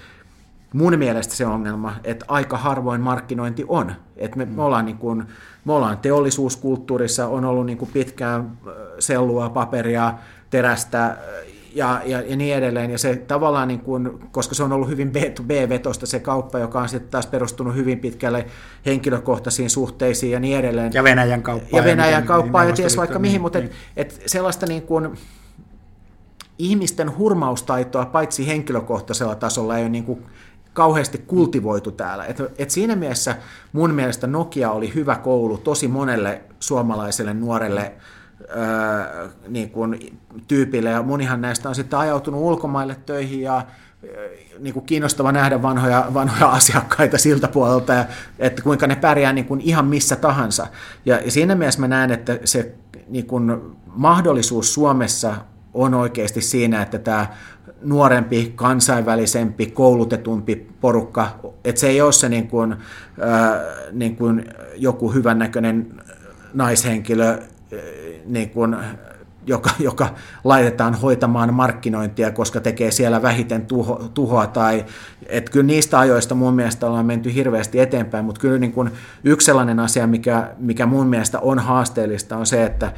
mun mielestä se ongelma, että aika harvoin markkinointi on. Et me, me, ollaan niin kuin, me ollaan teollisuuskulttuurissa, on ollut niin kuin pitkään sellua, paperia, terästä ja, ja, ja niin edelleen. Ja se tavallaan, niin kuin, koska se on ollut hyvin B2B-vetosta se kauppa, joka on sitten taas perustunut hyvin pitkälle henkilökohtaisiin suhteisiin ja niin edelleen. Ja Venäjän kauppaa. Ja Venäjän ja kauppaa niin, ja ties vaikka mihin, niin, mutta niin. Et, et sellaista niin kuin, ihmisten hurmaustaitoa paitsi henkilökohtaisella tasolla ei ole niin kuin kauheasti kultivoitu täällä. Et, et siinä mielessä mun mielestä Nokia oli hyvä koulu tosi monelle suomalaiselle nuorelle öö, niin kuin tyypille, ja monihan näistä on sitten ajautunut ulkomaille töihin, ja niin kuin kiinnostava nähdä vanhoja, vanhoja asiakkaita siltä puolelta, ja, että kuinka ne pärjää niin kuin ihan missä tahansa. Ja, ja siinä mielessä mä näen, että se niin kuin mahdollisuus Suomessa on oikeasti siinä, että tämä nuorempi, kansainvälisempi, koulutetumpi porukka, että se ei ole se niin kuin, äh, niin kuin joku hyvännäköinen naishenkilö, niin kuin, joka, joka laitetaan hoitamaan markkinointia, koska tekee siellä vähiten tuho, tuhoa. Tai, että kyllä niistä ajoista mun mielestä ollaan menty hirveästi eteenpäin, mutta kyllä niin kuin yksi sellainen asia, mikä, mikä mun mielestä on haasteellista, on se, että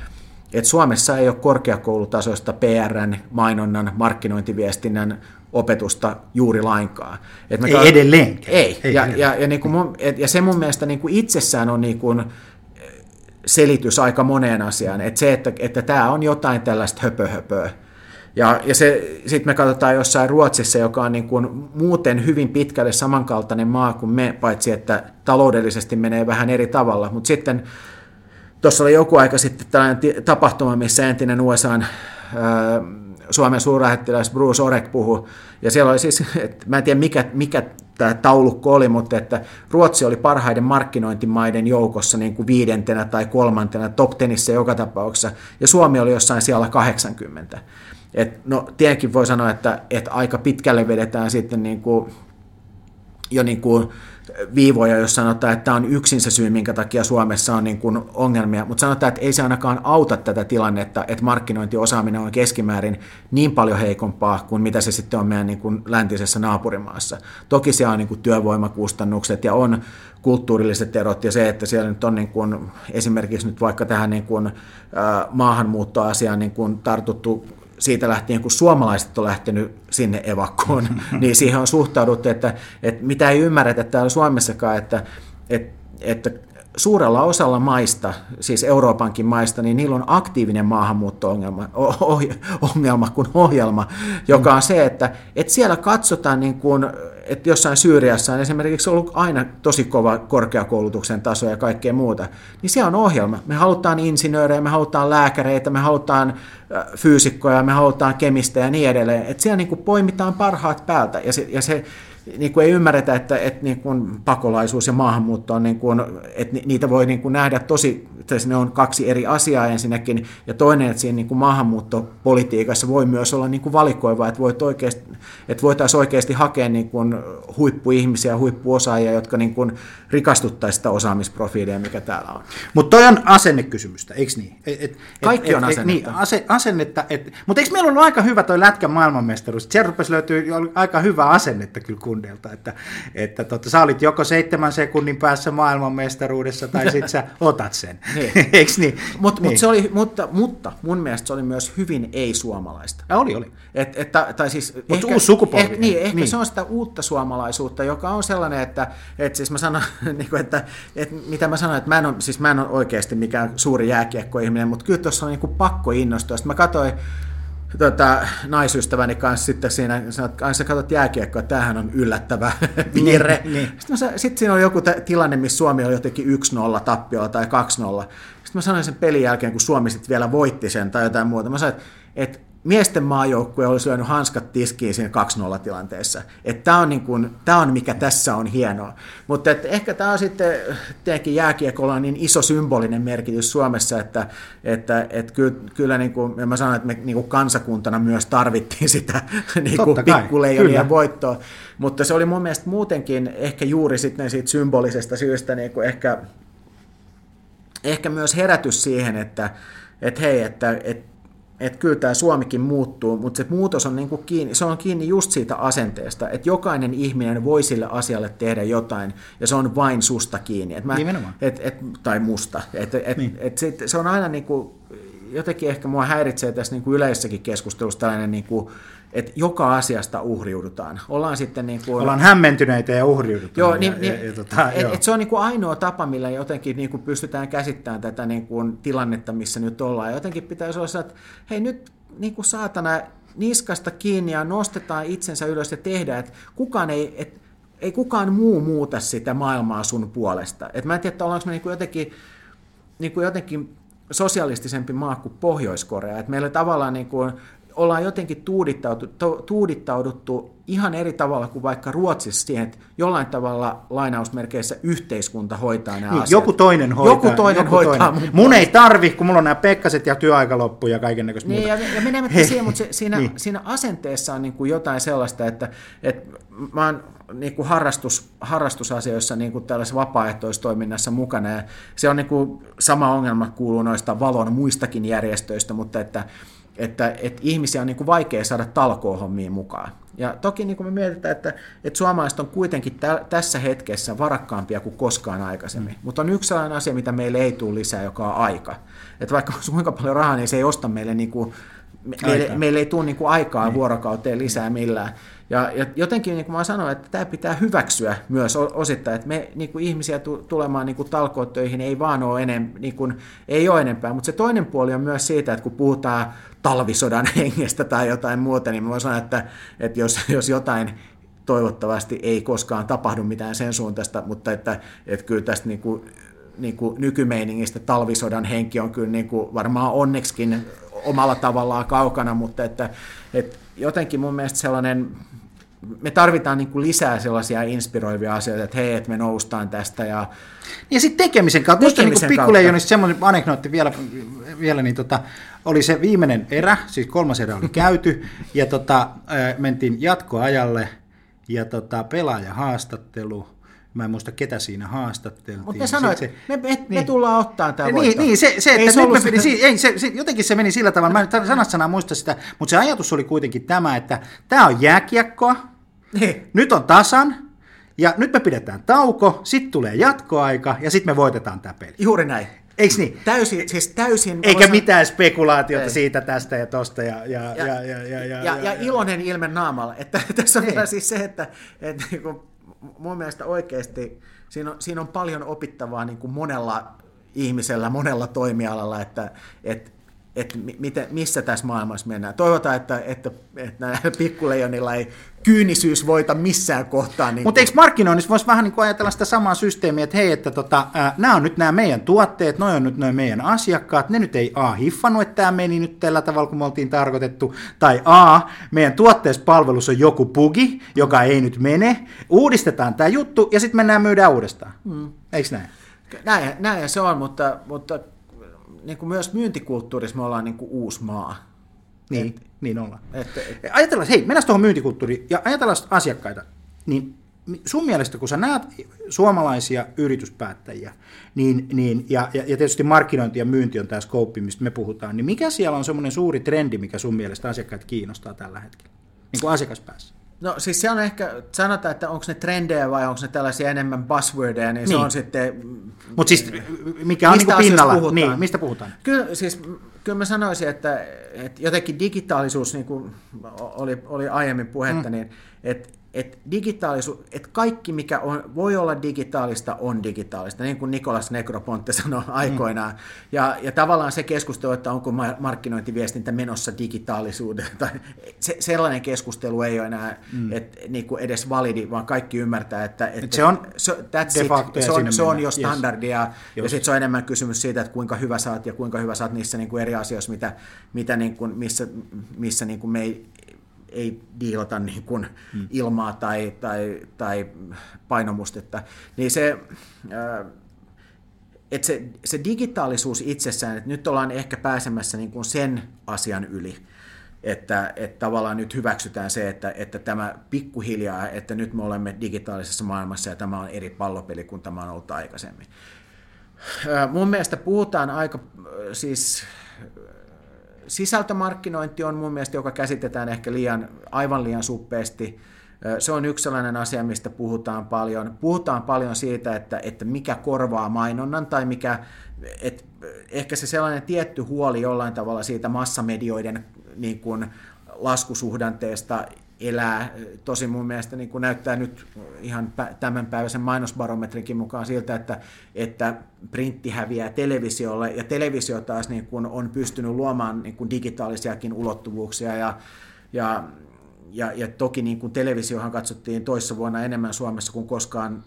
et Suomessa ei ole korkeakoulutasoista PRn, mainonnan, markkinointiviestinnän opetusta juuri lainkaan. Et ei ka- edelleenkään. Ei, ei ja, ja, ja, niin kuin mun, et, ja se mun mielestä niin kuin itsessään on niin kuin selitys aika moneen asiaan, että se, että, että tämä on jotain tällaista höpöhöpöä. Ja, ja sitten me katsotaan jossain Ruotsissa, joka on niin kuin muuten hyvin pitkälle samankaltainen maa kuin me, paitsi että taloudellisesti menee vähän eri tavalla, mutta sitten Tuossa oli joku aika sitten tällainen tapahtuma, missä entinen USA Suomen suurlähettiläs Bruce Orek puhui, ja siellä oli siis, että mä en tiedä mikä, mikä tämä taulukko oli, mutta että Ruotsi oli parhaiden markkinointimaiden joukossa niin kuin viidentenä tai kolmantena, top tenissä joka tapauksessa, ja Suomi oli jossain siellä 80. Et, no, tietenkin voi sanoa, että, että aika pitkälle vedetään sitten niin kuin, jo niin kuin viivoja, jos sanotaan, että tämä on yksin se syy, minkä takia Suomessa on niin kuin ongelmia, mutta sanotaan, että ei se ainakaan auta tätä tilannetta, että markkinointiosaaminen on keskimäärin niin paljon heikompaa kuin mitä se sitten on meidän niin kuin läntisessä naapurimaassa. Toki siellä on niin kuin työvoimakustannukset ja on kulttuurilliset erot ja se, että siellä nyt on niin kuin, esimerkiksi nyt vaikka tähän niin kuin, maahanmuuttoasiaan niin kuin tartuttu siitä lähtien, kun suomalaiset on lähtenyt sinne evakkoon, niin siihen on suhtauduttu, että, että mitä ei ymmärretä täällä Suomessakaan, että, että, että suurella osalla maista, siis Euroopankin maista, niin niillä on aktiivinen maahanmuutto-ongelma ongelma kuin ohjelma, joka on se, että, että siellä katsotaan niin kuin että jossain Syyriassa on esimerkiksi ollut aina tosi kova korkeakoulutuksen taso ja kaikkea muuta, niin siellä on ohjelma. Me halutaan insinöörejä, me halutaan lääkäreitä, me halutaan fyysikkoja, me halutaan kemistä ja niin edelleen. Että siellä niin kuin poimitaan parhaat päältä ja se, ja se niin kuin ei ymmärretä, että, että niin kuin pakolaisuus ja maahanmuutto on, niin kuin, että niitä voi niin kuin nähdä tosi, että ne on kaksi eri asiaa ensinnäkin, ja toinen, että siinä niin kuin maahanmuuttopolitiikassa voi myös olla niin kuin valikoiva, että, voit oikeasti, että voitaisiin oikeasti hakea niin kuin huippuihmisiä, huippuosaajia, jotka niin kuin rikastuttaisiin sitä osaamisprofiilia, mikä täällä on. Mutta toi on asennekysymystä, eikö niin? Et, et, Kaikki et, on asennetta. Niin, ase, asennetta et, mutta eikö meillä ollut aika hyvä toi lätkän maailmanmestaruus? Siellä rupesi löytyä aika hyvä asennetta kyllä kundelta, että, että totta, sä olit joko seitsemän sekunnin päässä maailmanmestaruudessa tai sitten sä otat sen, niin. niin? Mut, niin. Mut se oli, mutta, mutta mun mielestä se oli myös hyvin ei-suomalaista. Ja oli, oli. Et, et, tai siis Mutta ehkä, uusi sukupolvi. Eh, niin, ehkä niin. se on sitä uutta suomalaisuutta, joka on sellainen, että, että siis mä sanon, niin kuin, että, että mitä mä sanoin, että mä en ole, siis mä en ole oikeasti mikään suuri jääkiekkoihminen, mutta kyllä tuossa on niin kuin pakko innostua. Sitten mä katsoin tota, naisystäväni kanssa sitten siinä, että sä katsot jääkiekkoa, tämähän on yllättävä piirre. Niin, niin. Sitten, mä, sitten siinä on joku tilanne, missä Suomi on jotenkin 1-0 tappiolla tai 2-0. Sitten mä sanoin sen pelin jälkeen, kun Suomi sitten vielä voitti sen tai jotain muuta. Mä sanoin, että, että miesten maajoukkue olisi lyönyt hanskat tiskiin siinä 2-0 tilanteessa. Tämä on, niin kuin, tämä on mikä tässä on hienoa. Mutta että ehkä tämä on sitten tietenkin jääkiekolla on niin iso symbolinen merkitys Suomessa, että, että, että kyllä, kyllä niin kuin, mä sanon, että me niin kuin kansakuntana myös tarvittiin sitä niin kuin pikkuleijonien voittoa. Mutta se oli mun mielestä muutenkin ehkä juuri sitten siitä symbolisesta syystä niin kuin ehkä, ehkä myös herätys siihen, että, että hei, että, että että kyllä tämä Suomikin muuttuu, mutta se muutos on, niin kuin kiinni, se on kiinni just siitä asenteesta, että jokainen ihminen voi sille asialle tehdä jotain, ja se on vain susta kiinni. Et mä, Nimenomaan. Et, et, tai musta. Et, et, niin. et, se, se on aina niin kuin, jotenkin ehkä mua häiritsee tässä niin kuin yleisessäkin keskustelussa tällainen, niin kuin, että joka asiasta uhriudutaan. Ollaan sitten niin kuin... Ollaan hämmentyneitä ja uhriudutaan. Joo, niin, ja, niin, ja, ja, tota, et, joo. Et se on niin kuin ainoa tapa, millä jotenkin niin kuin pystytään käsittämään tätä niin kuin tilannetta, missä nyt ollaan. Ja jotenkin pitäisi olla että hei nyt niin kuin saatana niskasta kiinni ja nostetaan itsensä ylös ja tehdään, että kukaan ei, et, ei kukaan muu muuta sitä maailmaa sun puolesta. Et mä en tiedä, että ollaanko me niin kuin jotenkin, niin kuin jotenkin sosialistisempi maa kuin Pohjois-Korea. Et meillä tavallaan niin kuin, ollaan jotenkin tuudittauduttu, tuudittauduttu ihan eri tavalla kuin vaikka Ruotsissa siihen, että jollain tavalla lainausmerkeissä yhteiskunta hoitaa nämä niin, asiat. Joku toinen hoitaa. Joku toinen joku hoitaa. Toinen. Mun, mun ei tarvi, kun mulla on nämä pekkaset ja työaika loppu ja kaiken näköistä niin, muuta. Ja, ja menemättä siihen, mutta se, siinä, niin. siinä asenteessa on niin kuin jotain sellaista, että, että mä oon niin kuin harrastus, harrastusasioissa niin kuin tällaisessa vapaaehtoistoiminnassa mukana. Ja se on niin kuin sama ongelma kuuluu noista valon muistakin järjestöistä, mutta että, että, että ihmisiä on niin kuin vaikea saada talkoohommiin mukaan. Ja toki niin kuin me mietitään, että, että suomalaiset on kuitenkin tä, tässä hetkessä varakkaampia kuin koskaan aikaisemmin. Mm. Mutta on yksi sellainen asia, mitä meille ei tule lisää, joka on aika. Että vaikka on kuinka paljon rahaa, niin se ei osta meille, niin kuin, meille, meille ei tule niin kuin aikaa niin. vuorokauteen lisää millään. Ja, ja jotenkin niin kuin mä sanoin, että tämä pitää hyväksyä myös osittain, että me niin kuin ihmisiä tulemaan niin kuin talkoottöihin ei vaan ole, enem, niin kuin, ei ole enempää, mutta se toinen puoli on myös siitä, että kun puhutaan talvisodan hengestä tai jotain muuta, niin mä voin sanoa, että, että jos, jos jotain toivottavasti ei koskaan tapahdu mitään sen suuntaista, mutta että, että kyllä tästä niin kuin, niin kuin nykymeiningistä talvisodan henki on kyllä niin kuin varmaan onneksikin omalla tavallaan kaukana, mutta että, että jotenkin mun mielestä sellainen me tarvitaan niin kuin lisää sellaisia inspiroivia asioita, että hei, että me noustaan tästä. Ja, ja sitten tekemisen kautta. Tekemisen niin pikkuleijonista semmoinen anekdootti vielä, vielä niin tota, oli se viimeinen erä, siis kolmas erä oli käyty, ja tota, mentiin jatkoajalle, ja tota, haastattelu, Mä en muista, ketä siinä haastatteltiin. Mutta ne sanoit, se, me, me, niin, me tullaan ottaa tämä niin, niin, se, se, että ei se me, sitä... si, ei, se, se, jotenkin se meni sillä tavalla, mä en sanat sanaa muista sitä, mutta se ajatus oli kuitenkin tämä, että tämä on jääkiekkoa, niin. nyt on tasan, ja nyt me pidetään tauko, sitten tulee jatkoaika, ja sitten me voitetaan tämä peli. Juuri näin. Eiks niin? Täysin, siis täysin... Eikä osa... mitään spekulaatiota ei. siitä, tästä ja tosta. Ja, ja, ja, ja, ja, ja, ja, ja, ja iloinen ilme naamalla. Että, tässä on vielä siis se, että, että niin mun mielestä oikeasti siinä on, siinä on paljon opittavaa niin kuin monella ihmisellä, monella toimialalla, että, että että miten, missä tässä maailmassa mennään. Toivotaan, että, että, että näillä pikkuleijonilla ei kyynisyys voita missään kohtaa. Niin Mutta eikö markkinoinnissa voisi vähän niin kuin ajatella sitä samaa systeemiä, että hei, että tota, ää, nämä on nyt nämä meidän tuotteet, noi on nyt nämä meidän asiakkaat, ne nyt ei A hiffannut, että tämä meni nyt tällä tavalla, kun me oltiin tarkoitettu, tai A, meidän tuotteessa palvelussa on joku pugi, joka ei nyt mene, uudistetaan tämä juttu ja sitten mennään myydään uudestaan. Hmm. Eikö näin? Näin, näin se on, mutta, mutta niin kuin myös myyntikulttuurissa me ollaan niin kuin uusi maa. Niin, et, niin ollaan. Et, et, ajatellaan, hei, mennään tuohon myyntikulttuuriin ja ajatellaan asiakkaita. Niin sun mielestä, kun sä näet suomalaisia yrityspäättäjiä, niin, niin, ja, ja, ja tietysti markkinointi ja myynti on tämä skouppi, mistä me puhutaan, niin mikä siellä on semmoinen suuri trendi, mikä sun mielestä asiakkaat kiinnostaa tällä hetkellä, niin kuin asiakaspäässä? No siis se on ehkä, sanotaan, että onko ne trendejä vai onko ne tällaisia enemmän buzzwordeja, niin, niin. se on sitten... Mutta siis mikä on niin pinnalla, puhutaan? niin, mistä puhutaan? Kyllä, siis, kyllä mä sanoisin, että, että jotenkin digitaalisuus, niin kuin oli, oli aiemmin puhetta, mm. niin että että digitaalisuus, että kaikki mikä on, voi olla digitaalista, on digitaalista, niin kuin Nikolas Nekroponte sanoi mm. aikoinaan. Mm. Ja, ja tavallaan se keskustelu, että onko markkinointiviestintä menossa digitaalisuuteen, tai se, sellainen keskustelu ei ole enää mm. et, niin kuin edes validi, vaan kaikki ymmärtää, että, että se on so, that's de facto it, se, on, se on jo standardia, yes. ja sitten se on enemmän kysymys siitä, että kuinka hyvä saat ja kuinka hyvä saat niissä niin kuin eri asioissa, mitä, mitä niin kuin, missä, missä niin kuin me ei ei diilata niin kuin hmm. ilmaa tai, tai, tai painomustetta, niin se, että se, se digitaalisuus itsessään, että nyt ollaan ehkä pääsemässä niin kuin sen asian yli, että, että tavallaan nyt hyväksytään se, että, että tämä pikkuhiljaa, että nyt me olemme digitaalisessa maailmassa ja tämä on eri pallopeli kuin tämä on ollut aikaisemmin. Mun mielestä puhutaan aika siis sisältömarkkinointi on mun mielestä, joka käsitetään ehkä liian, aivan liian suppeasti. Se on yksi sellainen asia, mistä puhutaan paljon. Puhutaan paljon siitä, että, että mikä korvaa mainonnan tai mikä, että ehkä se sellainen tietty huoli jollain tavalla siitä massamedioiden niin kuin laskusuhdanteesta elää. Tosi mun mielestä niin kuin näyttää nyt ihan tämänpäiväisen mainosbarometrinkin mukaan siltä, että, että printti häviää televisiolle ja televisio taas niin kuin on pystynyt luomaan niin kuin digitaalisiakin ulottuvuuksia ja, ja ja, ja toki niin kuin televisiohan katsottiin toissa vuonna enemmän Suomessa kuin koskaan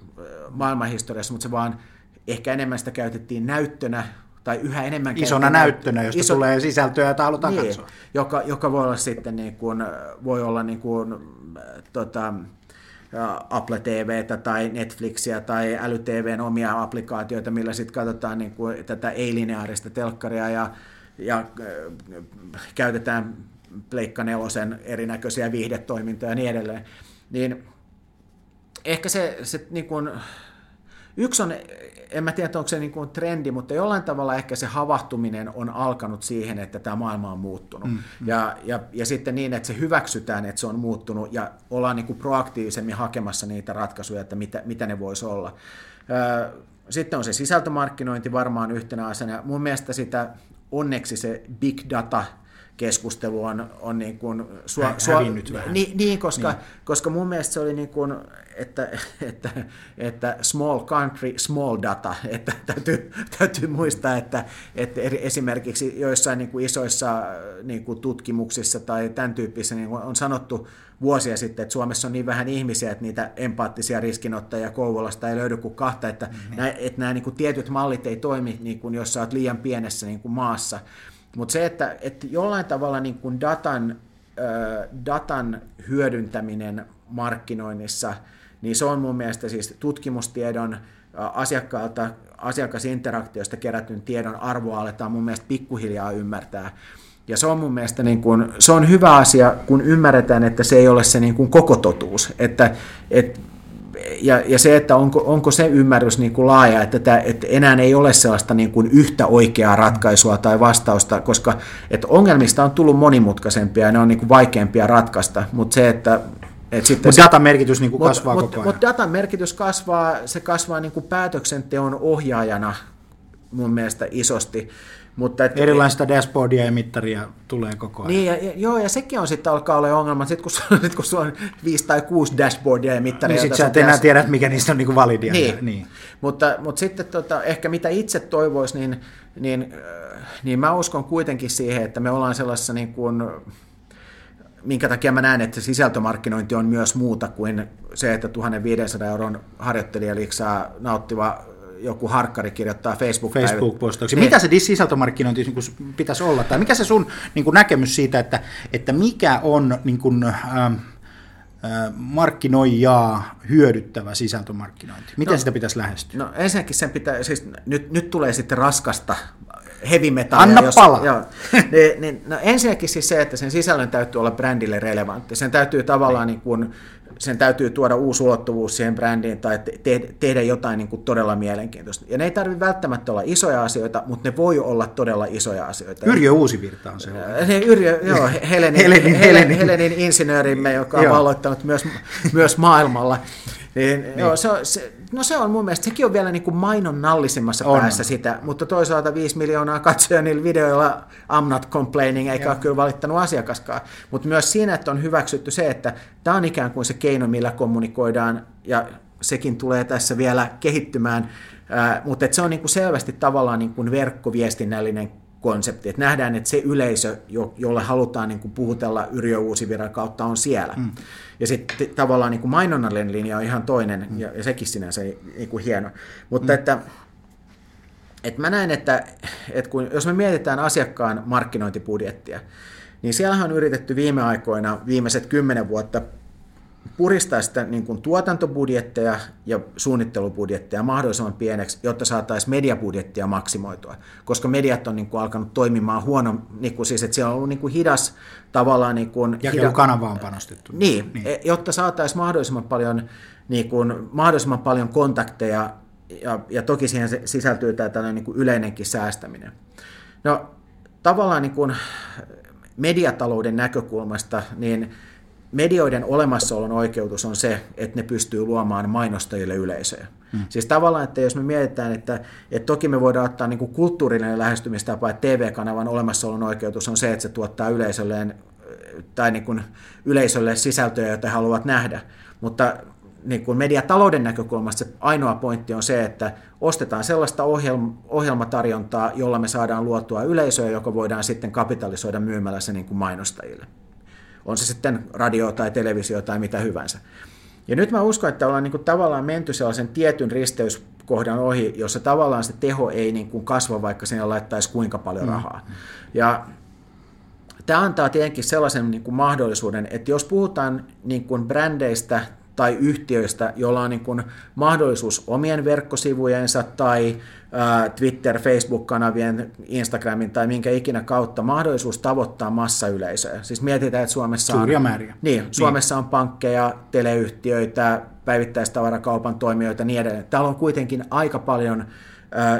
maailmanhistoriassa, mutta se vaan ehkä enemmän sitä käytettiin näyttönä tai yhä enemmän Isona näyttönä, josta iso, tulee sisältöä, jota halutaan niin, katsoa. Joka, joka voi olla sitten niin kuin, voi olla niin kuin, tota, Apple TVtä tai Netflixiä tai äly-TVn omia applikaatioita, millä sitten katsotaan niin kuin tätä ei-lineaarista telkkaria ja, ja käytetään Pleikka nelosen erinäköisiä viihdetoimintoja ja niin edelleen. Niin ehkä se, se niin kuin, yksi on en mä tiedä, onko se niin kuin trendi, mutta jollain tavalla ehkä se havahtuminen on alkanut siihen, että tämä maailma on muuttunut. Mm, mm. Ja, ja, ja sitten niin, että se hyväksytään, että se on muuttunut ja ollaan niin kuin proaktiivisemmin hakemassa niitä ratkaisuja, että mitä, mitä ne voisi olla. Sitten on se sisältömarkkinointi varmaan yhtenä asiana. Mun mielestä sitä onneksi se big data keskustelu on, on niin kuin sua, sua, vähän. Niin, niin, koska, niin. koska mun mielestä se oli niin kuin, että, että, että small country, small data, että täytyy, täytyy muistaa, että, että esimerkiksi joissain niin kuin isoissa niin kuin tutkimuksissa tai tämän tyyppisissä niin kuin on sanottu vuosia sitten, että Suomessa on niin vähän ihmisiä, että niitä empaattisia riskinottajia Kouvolasta ei löydy kuin kahta, että, mm-hmm. nämä, että nämä niin kuin tietyt mallit ei toimi, niin kuin jos olet liian pienessä niin kuin maassa. Mutta se, että, että jollain tavalla niin kuin datan, datan hyödyntäminen markkinoinnissa, niin se on mun mielestä siis tutkimustiedon asiakkaalta, asiakasinteraktiosta kerätyn tiedon arvoa aletaan mun mielestä pikkuhiljaa ymmärtää. Ja se on mun mielestä niin kuin, se on hyvä asia, kun ymmärretään, että se ei ole se niin kuin koko totuus. Että, että ja, ja se, että onko, onko se ymmärrys niin kuin laaja, että, tämä, että enää ei ole sellaista niin kuin yhtä oikeaa ratkaisua tai vastausta, koska että ongelmista on tullut monimutkaisempia ja ne on niin kuin vaikeampia ratkaista, mutta se, että et sitten mutta datan merkitys niin kuin kasvaa mut, koko ajan. Mutta datan merkitys kasvaa, se kasvaa niin kuin päätöksenteon ohjaajana mun mielestä isosti. Mutta et, Erilaista dashboardia ja mittaria tulee koko ajan. Niin, ja, ja, joo, ja sekin on sitten alkaa olla ongelma, sitten kun, sit, kun sulla on viisi tai kuusi dashboardia ja mittaria. Niin sitten sä et enää tiedä, mikä niistä on niinku validia. Niin. niin. Mutta, mutta sitten tota, ehkä mitä itse toivoisi, niin, niin, niin mä uskon kuitenkin siihen, että me ollaan sellaisessa niin kuin, minkä takia mä näen, että sisältömarkkinointi on myös muuta kuin se, että 1500 euron harjoittelijaliksaa nauttiva joku harkkari kirjoittaa facebook Facebook-postauksia. Mitä se sisältömarkkinointi niin pitäisi olla? Tai mikä se sun niin kuin näkemys siitä, että, että mikä on niin kuin, ähm, äh, markkinoijaa hyödyttävä sisältömarkkinointi? Miten no, sitä pitäisi lähestyä? No ensinnäkin sen pitää, siis nyt, nyt tulee sitten raskasta heavy metallia. Anna jos, pala. Joo, niin, niin, no ensinnäkin siis se, että sen sisällön täytyy olla brändille relevantti. Sen täytyy tavallaan niin kuin, sen täytyy tuoda uusi ulottuvuus siihen brändiin tai te- tehdä jotain niin kuin todella mielenkiintoista. Ja ne ei tarvitse välttämättä olla isoja asioita, mutta ne voi olla todella isoja asioita. Yrjö Uusivirta on se. Yrjö, joo, Helenin, Helenin, Helenin, Helenin insinöörimme, joka on valloittanut myös, myös maailmalla. Niin, niin. Joo, se, on, se, no se on mun mielestä, sekin on vielä niin kuin mainonnallisemmassa on. päässä sitä, mutta toisaalta 5 miljoonaa katsoja niillä videoilla I'm not complaining, eikä Joo. ole kyllä valittanut asiakaskaan. Mutta myös siinä, että on hyväksytty se, että tämä on ikään kuin se keino, millä kommunikoidaan, ja sekin tulee tässä vielä kehittymään, äh, mutta se on niin kuin selvästi tavallaan niin kuin verkkoviestinnällinen konsepti, että nähdään, että se yleisö, jolle halutaan niin kuin puhutella Yrjö Uusiviran kautta, on siellä. Mm. Ja sitten tavallaan niin kuin mainonnallinen linja on ihan toinen, mm. ja, ja sekin sinänsä niin kuin hieno. Mutta mm. että, että mä näen, että, että kun, jos me mietitään asiakkaan markkinointibudjettia, niin siellähän on yritetty viime aikoina, viimeiset kymmenen vuotta, puristaa sitä niin kuin tuotantobudjetteja ja suunnittelubudjetteja mahdollisimman pieneksi, jotta saataisiin mediabudjettia maksimoitua. Koska mediat on niin kuin alkanut toimimaan huono, niin kuin siis, että siellä on ollut niin kuin hidas tavallaan... Niin kuin, kanava on panostettu. Niin, niin, e, jotta saataisiin mahdollisimman paljon, niin kuin, mahdollisimman paljon kontakteja ja, ja toki siihen sisältyy tämä tällainen niin kuin yleinenkin säästäminen. No tavallaan niin kuin mediatalouden näkökulmasta, niin medioiden olemassaolon oikeutus on se, että ne pystyy luomaan mainostajille yleisöjä. Hmm. Siis tavallaan, että jos me mietitään, että, että toki me voidaan ottaa niin kuin kulttuurinen lähestymistapa, että TV-kanavan olemassaolon oikeutus on se, että se tuottaa yleisölleen tai niin kuin yleisölle sisältöjä, joita he haluavat nähdä. Mutta niin kuin mediatalouden näkökulmasta se ainoa pointti on se, että ostetaan sellaista ohjelma, ohjelmatarjontaa, jolla me saadaan luotua yleisöä, joka voidaan sitten kapitalisoida myymällä se niin kuin mainostajille. On se sitten radio tai televisio tai mitä hyvänsä. Ja nyt mä uskon, että ollaan niin kuin tavallaan menty sellaisen tietyn risteyskohdan ohi, jossa tavallaan se teho ei niin kuin kasva, vaikka sinne laittaisi kuinka paljon mm. rahaa. Mm. Ja tämä antaa tietenkin sellaisen niin kuin mahdollisuuden, että jos puhutaan niin kuin brändeistä tai yhtiöistä, joilla on niin kuin mahdollisuus omien verkkosivujensa tai Twitter, Facebook-kanavien, Instagramin tai minkä ikinä kautta mahdollisuus tavoittaa massayleisöä. Siis mietitään, että Suomessa Suuria on, määriä. Niin, niin. Suomessa on pankkeja, teleyhtiöitä, päivittäistavarakaupan toimijoita ja niin edelleen. Täällä on kuitenkin aika paljon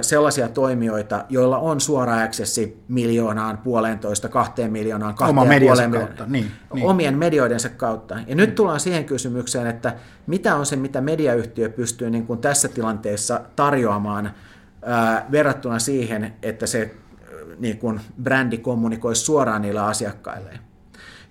sellaisia toimijoita, joilla on suora accessi miljoonaan, puolentoista, kahteen miljoonaan, kahteen Oma puoleen kautta. Niin, niin. omien medioidensa kautta. Ja nyt tullaan siihen kysymykseen, että mitä on se, mitä mediayhtiö pystyy niin kuin tässä tilanteessa tarjoamaan ää, verrattuna siihen, että se niin kuin brändi kommunikoisi suoraan niillä asiakkaille.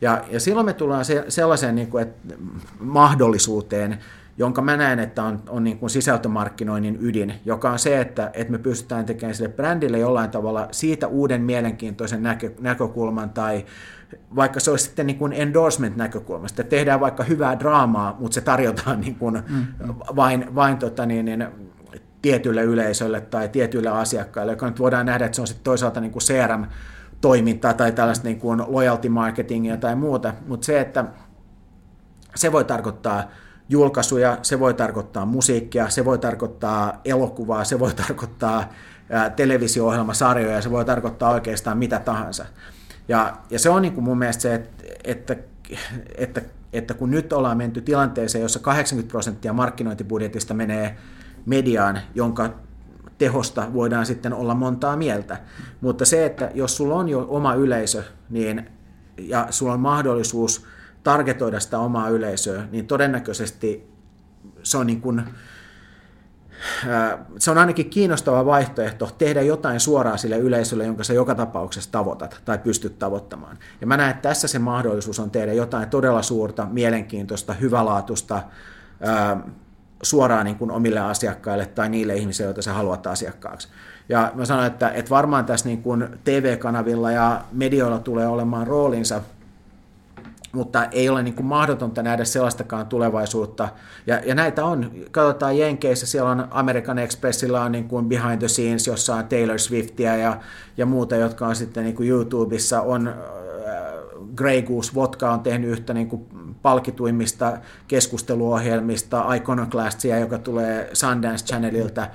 Ja, ja silloin me tullaan se, sellaiseen niin kuin, että mahdollisuuteen, jonka mä näen, että on, on niin kuin sisältömarkkinoinnin ydin, joka on se, että, että me pystytään tekemään sille brändille jollain tavalla siitä uuden mielenkiintoisen näkö, näkökulman tai vaikka se olisi sitten niin kuin endorsement-näkökulmasta, että tehdään vaikka hyvää draamaa, mutta se tarjotaan niin kuin mm, mm. vain, vain tota niin, niin, tietylle yleisölle tai tietyille asiakkaille, joka nyt voidaan nähdä, että se on sitten toisaalta niin kuin CRM-toimintaa tai tällaista niin kuin loyalty marketingia tai muuta, mutta se, että se voi tarkoittaa julkaisuja, se voi tarkoittaa musiikkia, se voi tarkoittaa elokuvaa, se voi tarkoittaa televisio-ohjelmasarjoja, se voi tarkoittaa oikeastaan mitä tahansa. Ja, ja se on niin kuin mun mielestä se, että, että, että, että kun nyt ollaan menty tilanteeseen, jossa 80 prosenttia markkinointibudjetista menee mediaan, jonka tehosta voidaan sitten olla montaa mieltä. Mutta se, että jos sulla on jo oma yleisö, niin, ja sulla on mahdollisuus targetoida sitä omaa yleisöä, niin todennäköisesti se on niin kuin, se on ainakin kiinnostava vaihtoehto tehdä jotain suoraan sille yleisölle, jonka sä joka tapauksessa tavoitat tai pystyt tavoittamaan. Ja mä näen, että tässä se mahdollisuus on tehdä jotain todella suurta, mielenkiintoista, hyvälaatuista, suoraan niin kuin omille asiakkaille tai niille ihmisille, joita sä haluat asiakkaaksi. Ja mä sanon, että, että varmaan tässä niin kuin TV-kanavilla ja medioilla tulee olemaan roolinsa – mutta ei ole niin kuin mahdotonta nähdä sellaistakaan tulevaisuutta. Ja, ja näitä on, katsotaan Jenkeissä, siellä on American Expressilla on niin kuin behind the scenes, jossa on Taylor Swiftia ja, ja muuta, jotka on sitten niin kuin YouTubessa, on äh, Grey Goose Vodka on tehnyt yhtä niin kuin palkituimmista keskusteluohjelmista, Iconoclastia, joka tulee Sundance Channelilta,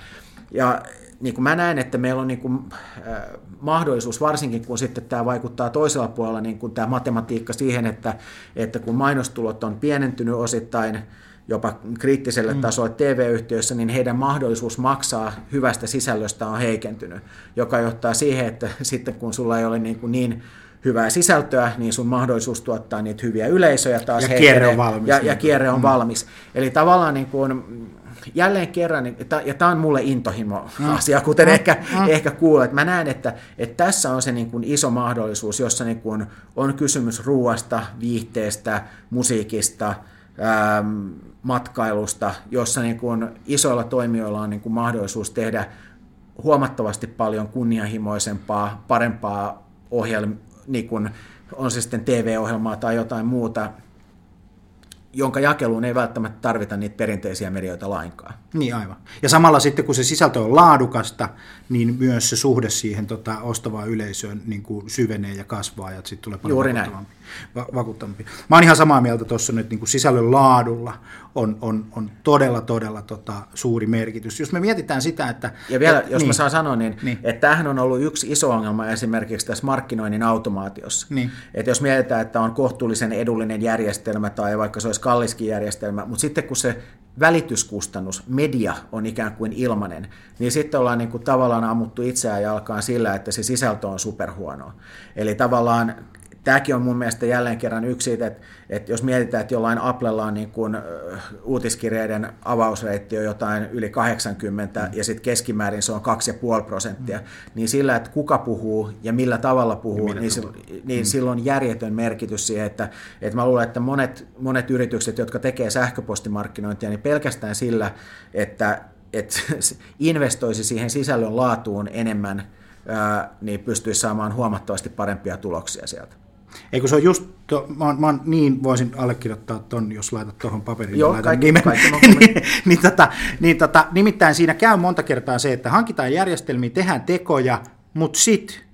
ja niin kuin mä näen, että meillä on niin kuin, äh, mahdollisuus, varsinkin kun sitten tämä vaikuttaa toisella puolella, niin kuin tämä matematiikka siihen, että, että kun mainostulot on pienentynyt osittain jopa kriittiselle mm. tasolle TV-yhtiöissä, niin heidän mahdollisuus maksaa hyvästä sisällöstä on heikentynyt, joka johtaa siihen, että sitten kun sulla ei ole niin, kuin niin hyvää sisältöä, niin sun mahdollisuus tuottaa niitä hyviä yleisöjä taas ja kierre on valmis. Ja, ja niin kierre on mm. valmis. Eli tavallaan niin kuin, jälleen kerran, niin, ja tämä on mulle intohimo-asia, mm. kuten mm. ehkä, mm. ehkä kuulet, mä näen, että, että tässä on se niin kuin iso mahdollisuus, jossa niin kuin on kysymys ruoasta, viihteestä, musiikista, ähm, matkailusta, jossa niin kuin isoilla toimijoilla on niin kuin mahdollisuus tehdä huomattavasti paljon kunnianhimoisempaa, parempaa ohjelmaa, niin kuin on se sitten TV-ohjelmaa tai jotain muuta, jonka jakeluun ei välttämättä tarvita niitä perinteisiä medioita lainkaan. Niin aivan. Ja samalla sitten kun se sisältö on laadukasta, niin myös se suhde siihen tota, ostavaan yleisöön niin kuin syvenee ja kasvaa ja sitten tulee paljon Juuri vakuuttavampi. Va- vakuuttavampi. Mä oon ihan samaa mieltä tuossa nyt niin kuin sisällön laadulla on, on, on todella, todella tota, suuri merkitys. Jos me mietitään sitä, että... Ja vielä, et, jos niin, mä saan sanoa, niin, niin. että tämähän on ollut yksi iso ongelma esimerkiksi tässä markkinoinnin automaatiossa. Niin. Että jos mietitään, että on kohtuullisen edullinen järjestelmä tai vaikka se olisi kalliskin järjestelmä, mutta sitten kun se välityskustannus, media on ikään kuin ilmanen, niin sitten ollaan niin kuin tavallaan ammuttu itseään jalkaan sillä, että se sisältö on superhuonoa. Eli tavallaan tämäkin on mun mielestä jälleen kerran yksi siitä, että, että jos mietitään, että jollain Applella on niin kuin, uutiskirjeiden avausreitti on jotain yli 80 mm. ja sitten keskimäärin se on 2,5 prosenttia, mm. niin sillä, että kuka puhuu ja millä tavalla puhuu, niin, sillä, niin mm. sillä on järjetön merkitys siihen, että, että mä luulen, että monet, monet yritykset, jotka tekee sähköpostimarkkinointia, niin pelkästään sillä, että, että investoisi siihen sisällön laatuun enemmän, niin pystyisi saamaan huomattavasti parempia tuloksia sieltä. Eikö se on just, to, mä, mä niin voisin allekirjoittaa ton, jos laitat tuohon paperiin. Joo, kaikki, nimen. kaikki niin, niin, tota, niin tota, nimittäin siinä käy monta kertaa se, että hankitaan järjestelmiä, tehdään tekoja, mutta sit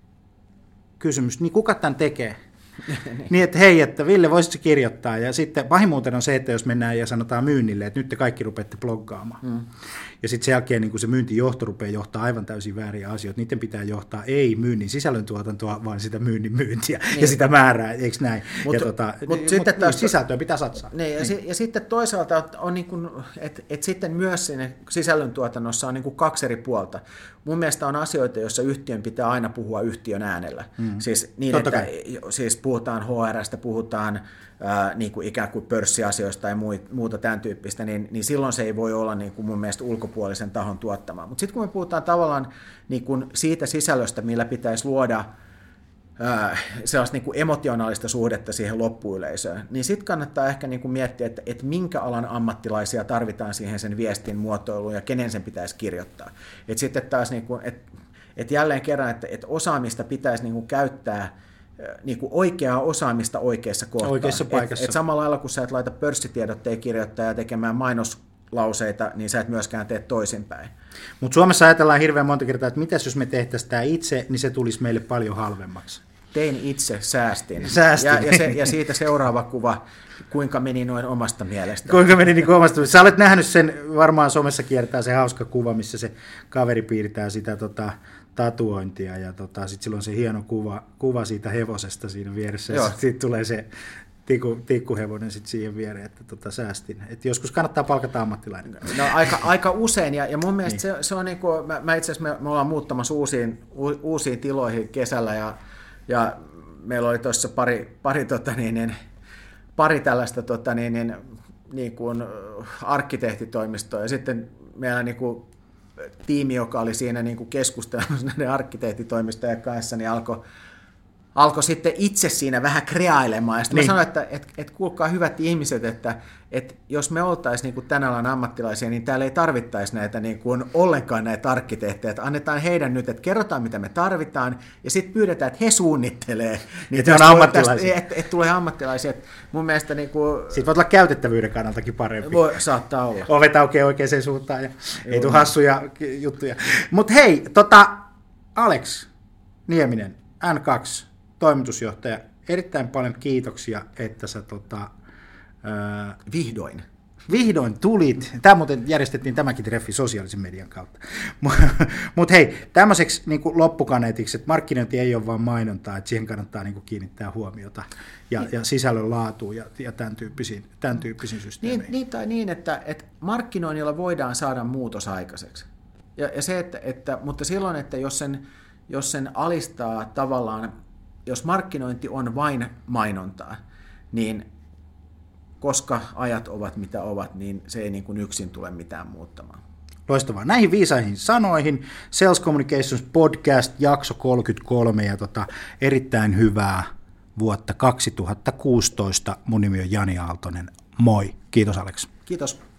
kysymys, niin kuka tämän tekee? niin, että hei, että Ville, voisitko kirjoittaa? Ja sitten pahimuuten on se, että jos mennään ja sanotaan myynnille, että nyt te kaikki rupeatte bloggaamaan. Mm. Ja sitten sen jälkeen niin kun se myyntijohto rupeaa johtaa aivan täysin vääriä asioita. Niiden pitää johtaa ei myynnin sisällöntuotantoa, vaan sitä myynnin myyntiä niin. ja sitä määrää, eikö näin? Mut, ja tota, mut mut sitten taas, sisältöä pitää satsaa. Niin, ja, niin. Si, ja sitten toisaalta on niin kuin, että et sitten myös siinä sisällöntuotannossa on niin kuin kaksi eri puolta. Mun mielestä on asioita, joissa yhtiön pitää aina puhua yhtiön äänellä. Mm. Siis niin, Totta että kai. siis puhutaan HRstä, puhutaan ää, niin kuin ikään kuin pörssiasioista ja muuta tämän tyyppistä, niin, niin silloin se ei voi olla niin kuin mun mielestä ulkopuolisen tahon tuottamaa. Mutta sitten kun me puhutaan tavallaan niin kuin siitä sisällöstä, millä pitäisi luoda ää, sellaista niin kuin emotionaalista suhdetta siihen loppuyleisöön, niin sitten kannattaa ehkä niin kuin miettiä, että, että minkä alan ammattilaisia tarvitaan siihen sen viestin muotoiluun ja kenen sen pitäisi kirjoittaa. Et sitten taas, niin kuin, että, että jälleen kerran, että, että osaamista pitäisi niin kuin käyttää niin kuin oikeaa osaamista oikeassa kohtaa. Oikeassa paikassa. Et, et samalla lailla, kun sä et laita pörssitiedotteen kirjoittajaa tekemään mainoslauseita, niin sä et myöskään tee toisinpäin. Mutta Suomessa ajatellaan hirveän monta kertaa, että mitäs jos me tehtäisiin tämä itse, niin se tulisi meille paljon halvemmaksi. Tein itse, säästin. säästin. Ja, ja, se, ja siitä seuraava kuva, kuinka meni noin omasta mielestä. Kuinka meni niin omasta mielestä. Sä olet nähnyt sen, varmaan somessa kiertää se hauska kuva, missä se kaveri piirtää sitä tota, tatuointia ja tota, sitten silloin se hieno kuva, kuva siitä hevosesta siinä vieressä ja sitten tulee se tikku, tikkuhevonen sitten siihen viereen, että tota, säästin. Et joskus kannattaa palkata ammattilainen. No, aika, aika usein, ja, ja mun mielestä niin. se, se on niin kuin, mä, mä itse asiassa me, me ollaan muuttamassa uusiin, u, uusiin tiloihin kesällä, ja, ja meillä oli tuossa pari, pari, tota niin, niin, pari tällaista tota niin, niin, niin kuin arkkitehtitoimistoa, ja sitten meillä niin kuin tiimi, joka oli siinä niin kuin keskustelemassa näiden arkkitehtitoimistojen kanssa, niin alkoi alkoi sitten itse siinä vähän kreailemaan. Ja sitten niin. mä sanoin, että et, et kuulkaa hyvät ihmiset, että et jos me oltaisiin niin tämän alan ammattilaisia, niin täällä ei tarvittaisi näitä niin kuin ollenkaan näitä arkkitehtejä. Että annetaan heidän nyt, että kerrotaan mitä me tarvitaan, ja sitten pyydetään, että he suunnittelee. Niin että on ammattilaisia. Että et, tulee ammattilaisia. Et mun mielestä niin kuin, Sitten voi olla käytettävyyden kannaltakin parempi. Voi, saattaa olla. Ovet aukeaa oikeaan suuntaan ja Joo. ei tule hassuja juttuja. Mutta hei, tota, Alex Nieminen, N2, toimitusjohtaja, erittäin paljon kiitoksia, että sä tota, ää, vihdoin Vihdoin tulit. Tämä muuten järjestettiin tämäkin treffi sosiaalisen median kautta. Mutta hei, tämmöiseksi niin loppukaneetiksi, että markkinointi ei ole vain mainontaa, että siihen kannattaa niin kiinnittää huomiota ja, ja sisällön laatuun ja, ja tämän, tyyppisiin, tämän tyyppisiin systeemeihin. Niin, niin tai niin, että, että markkinoinnilla voidaan saada muutos aikaiseksi. Ja, ja se, että, että, mutta silloin, että jos sen, jos sen alistaa tavallaan jos markkinointi on vain mainontaa, niin koska ajat ovat mitä ovat, niin se ei niin kuin yksin tule mitään muuttamaan. Loistavaa. Näihin viisaihin sanoihin Sales Communications Podcast jakso 33 ja tota, erittäin hyvää vuotta 2016. Mun nimi on Jani Aaltonen. Moi. Kiitos Alex. Kiitos.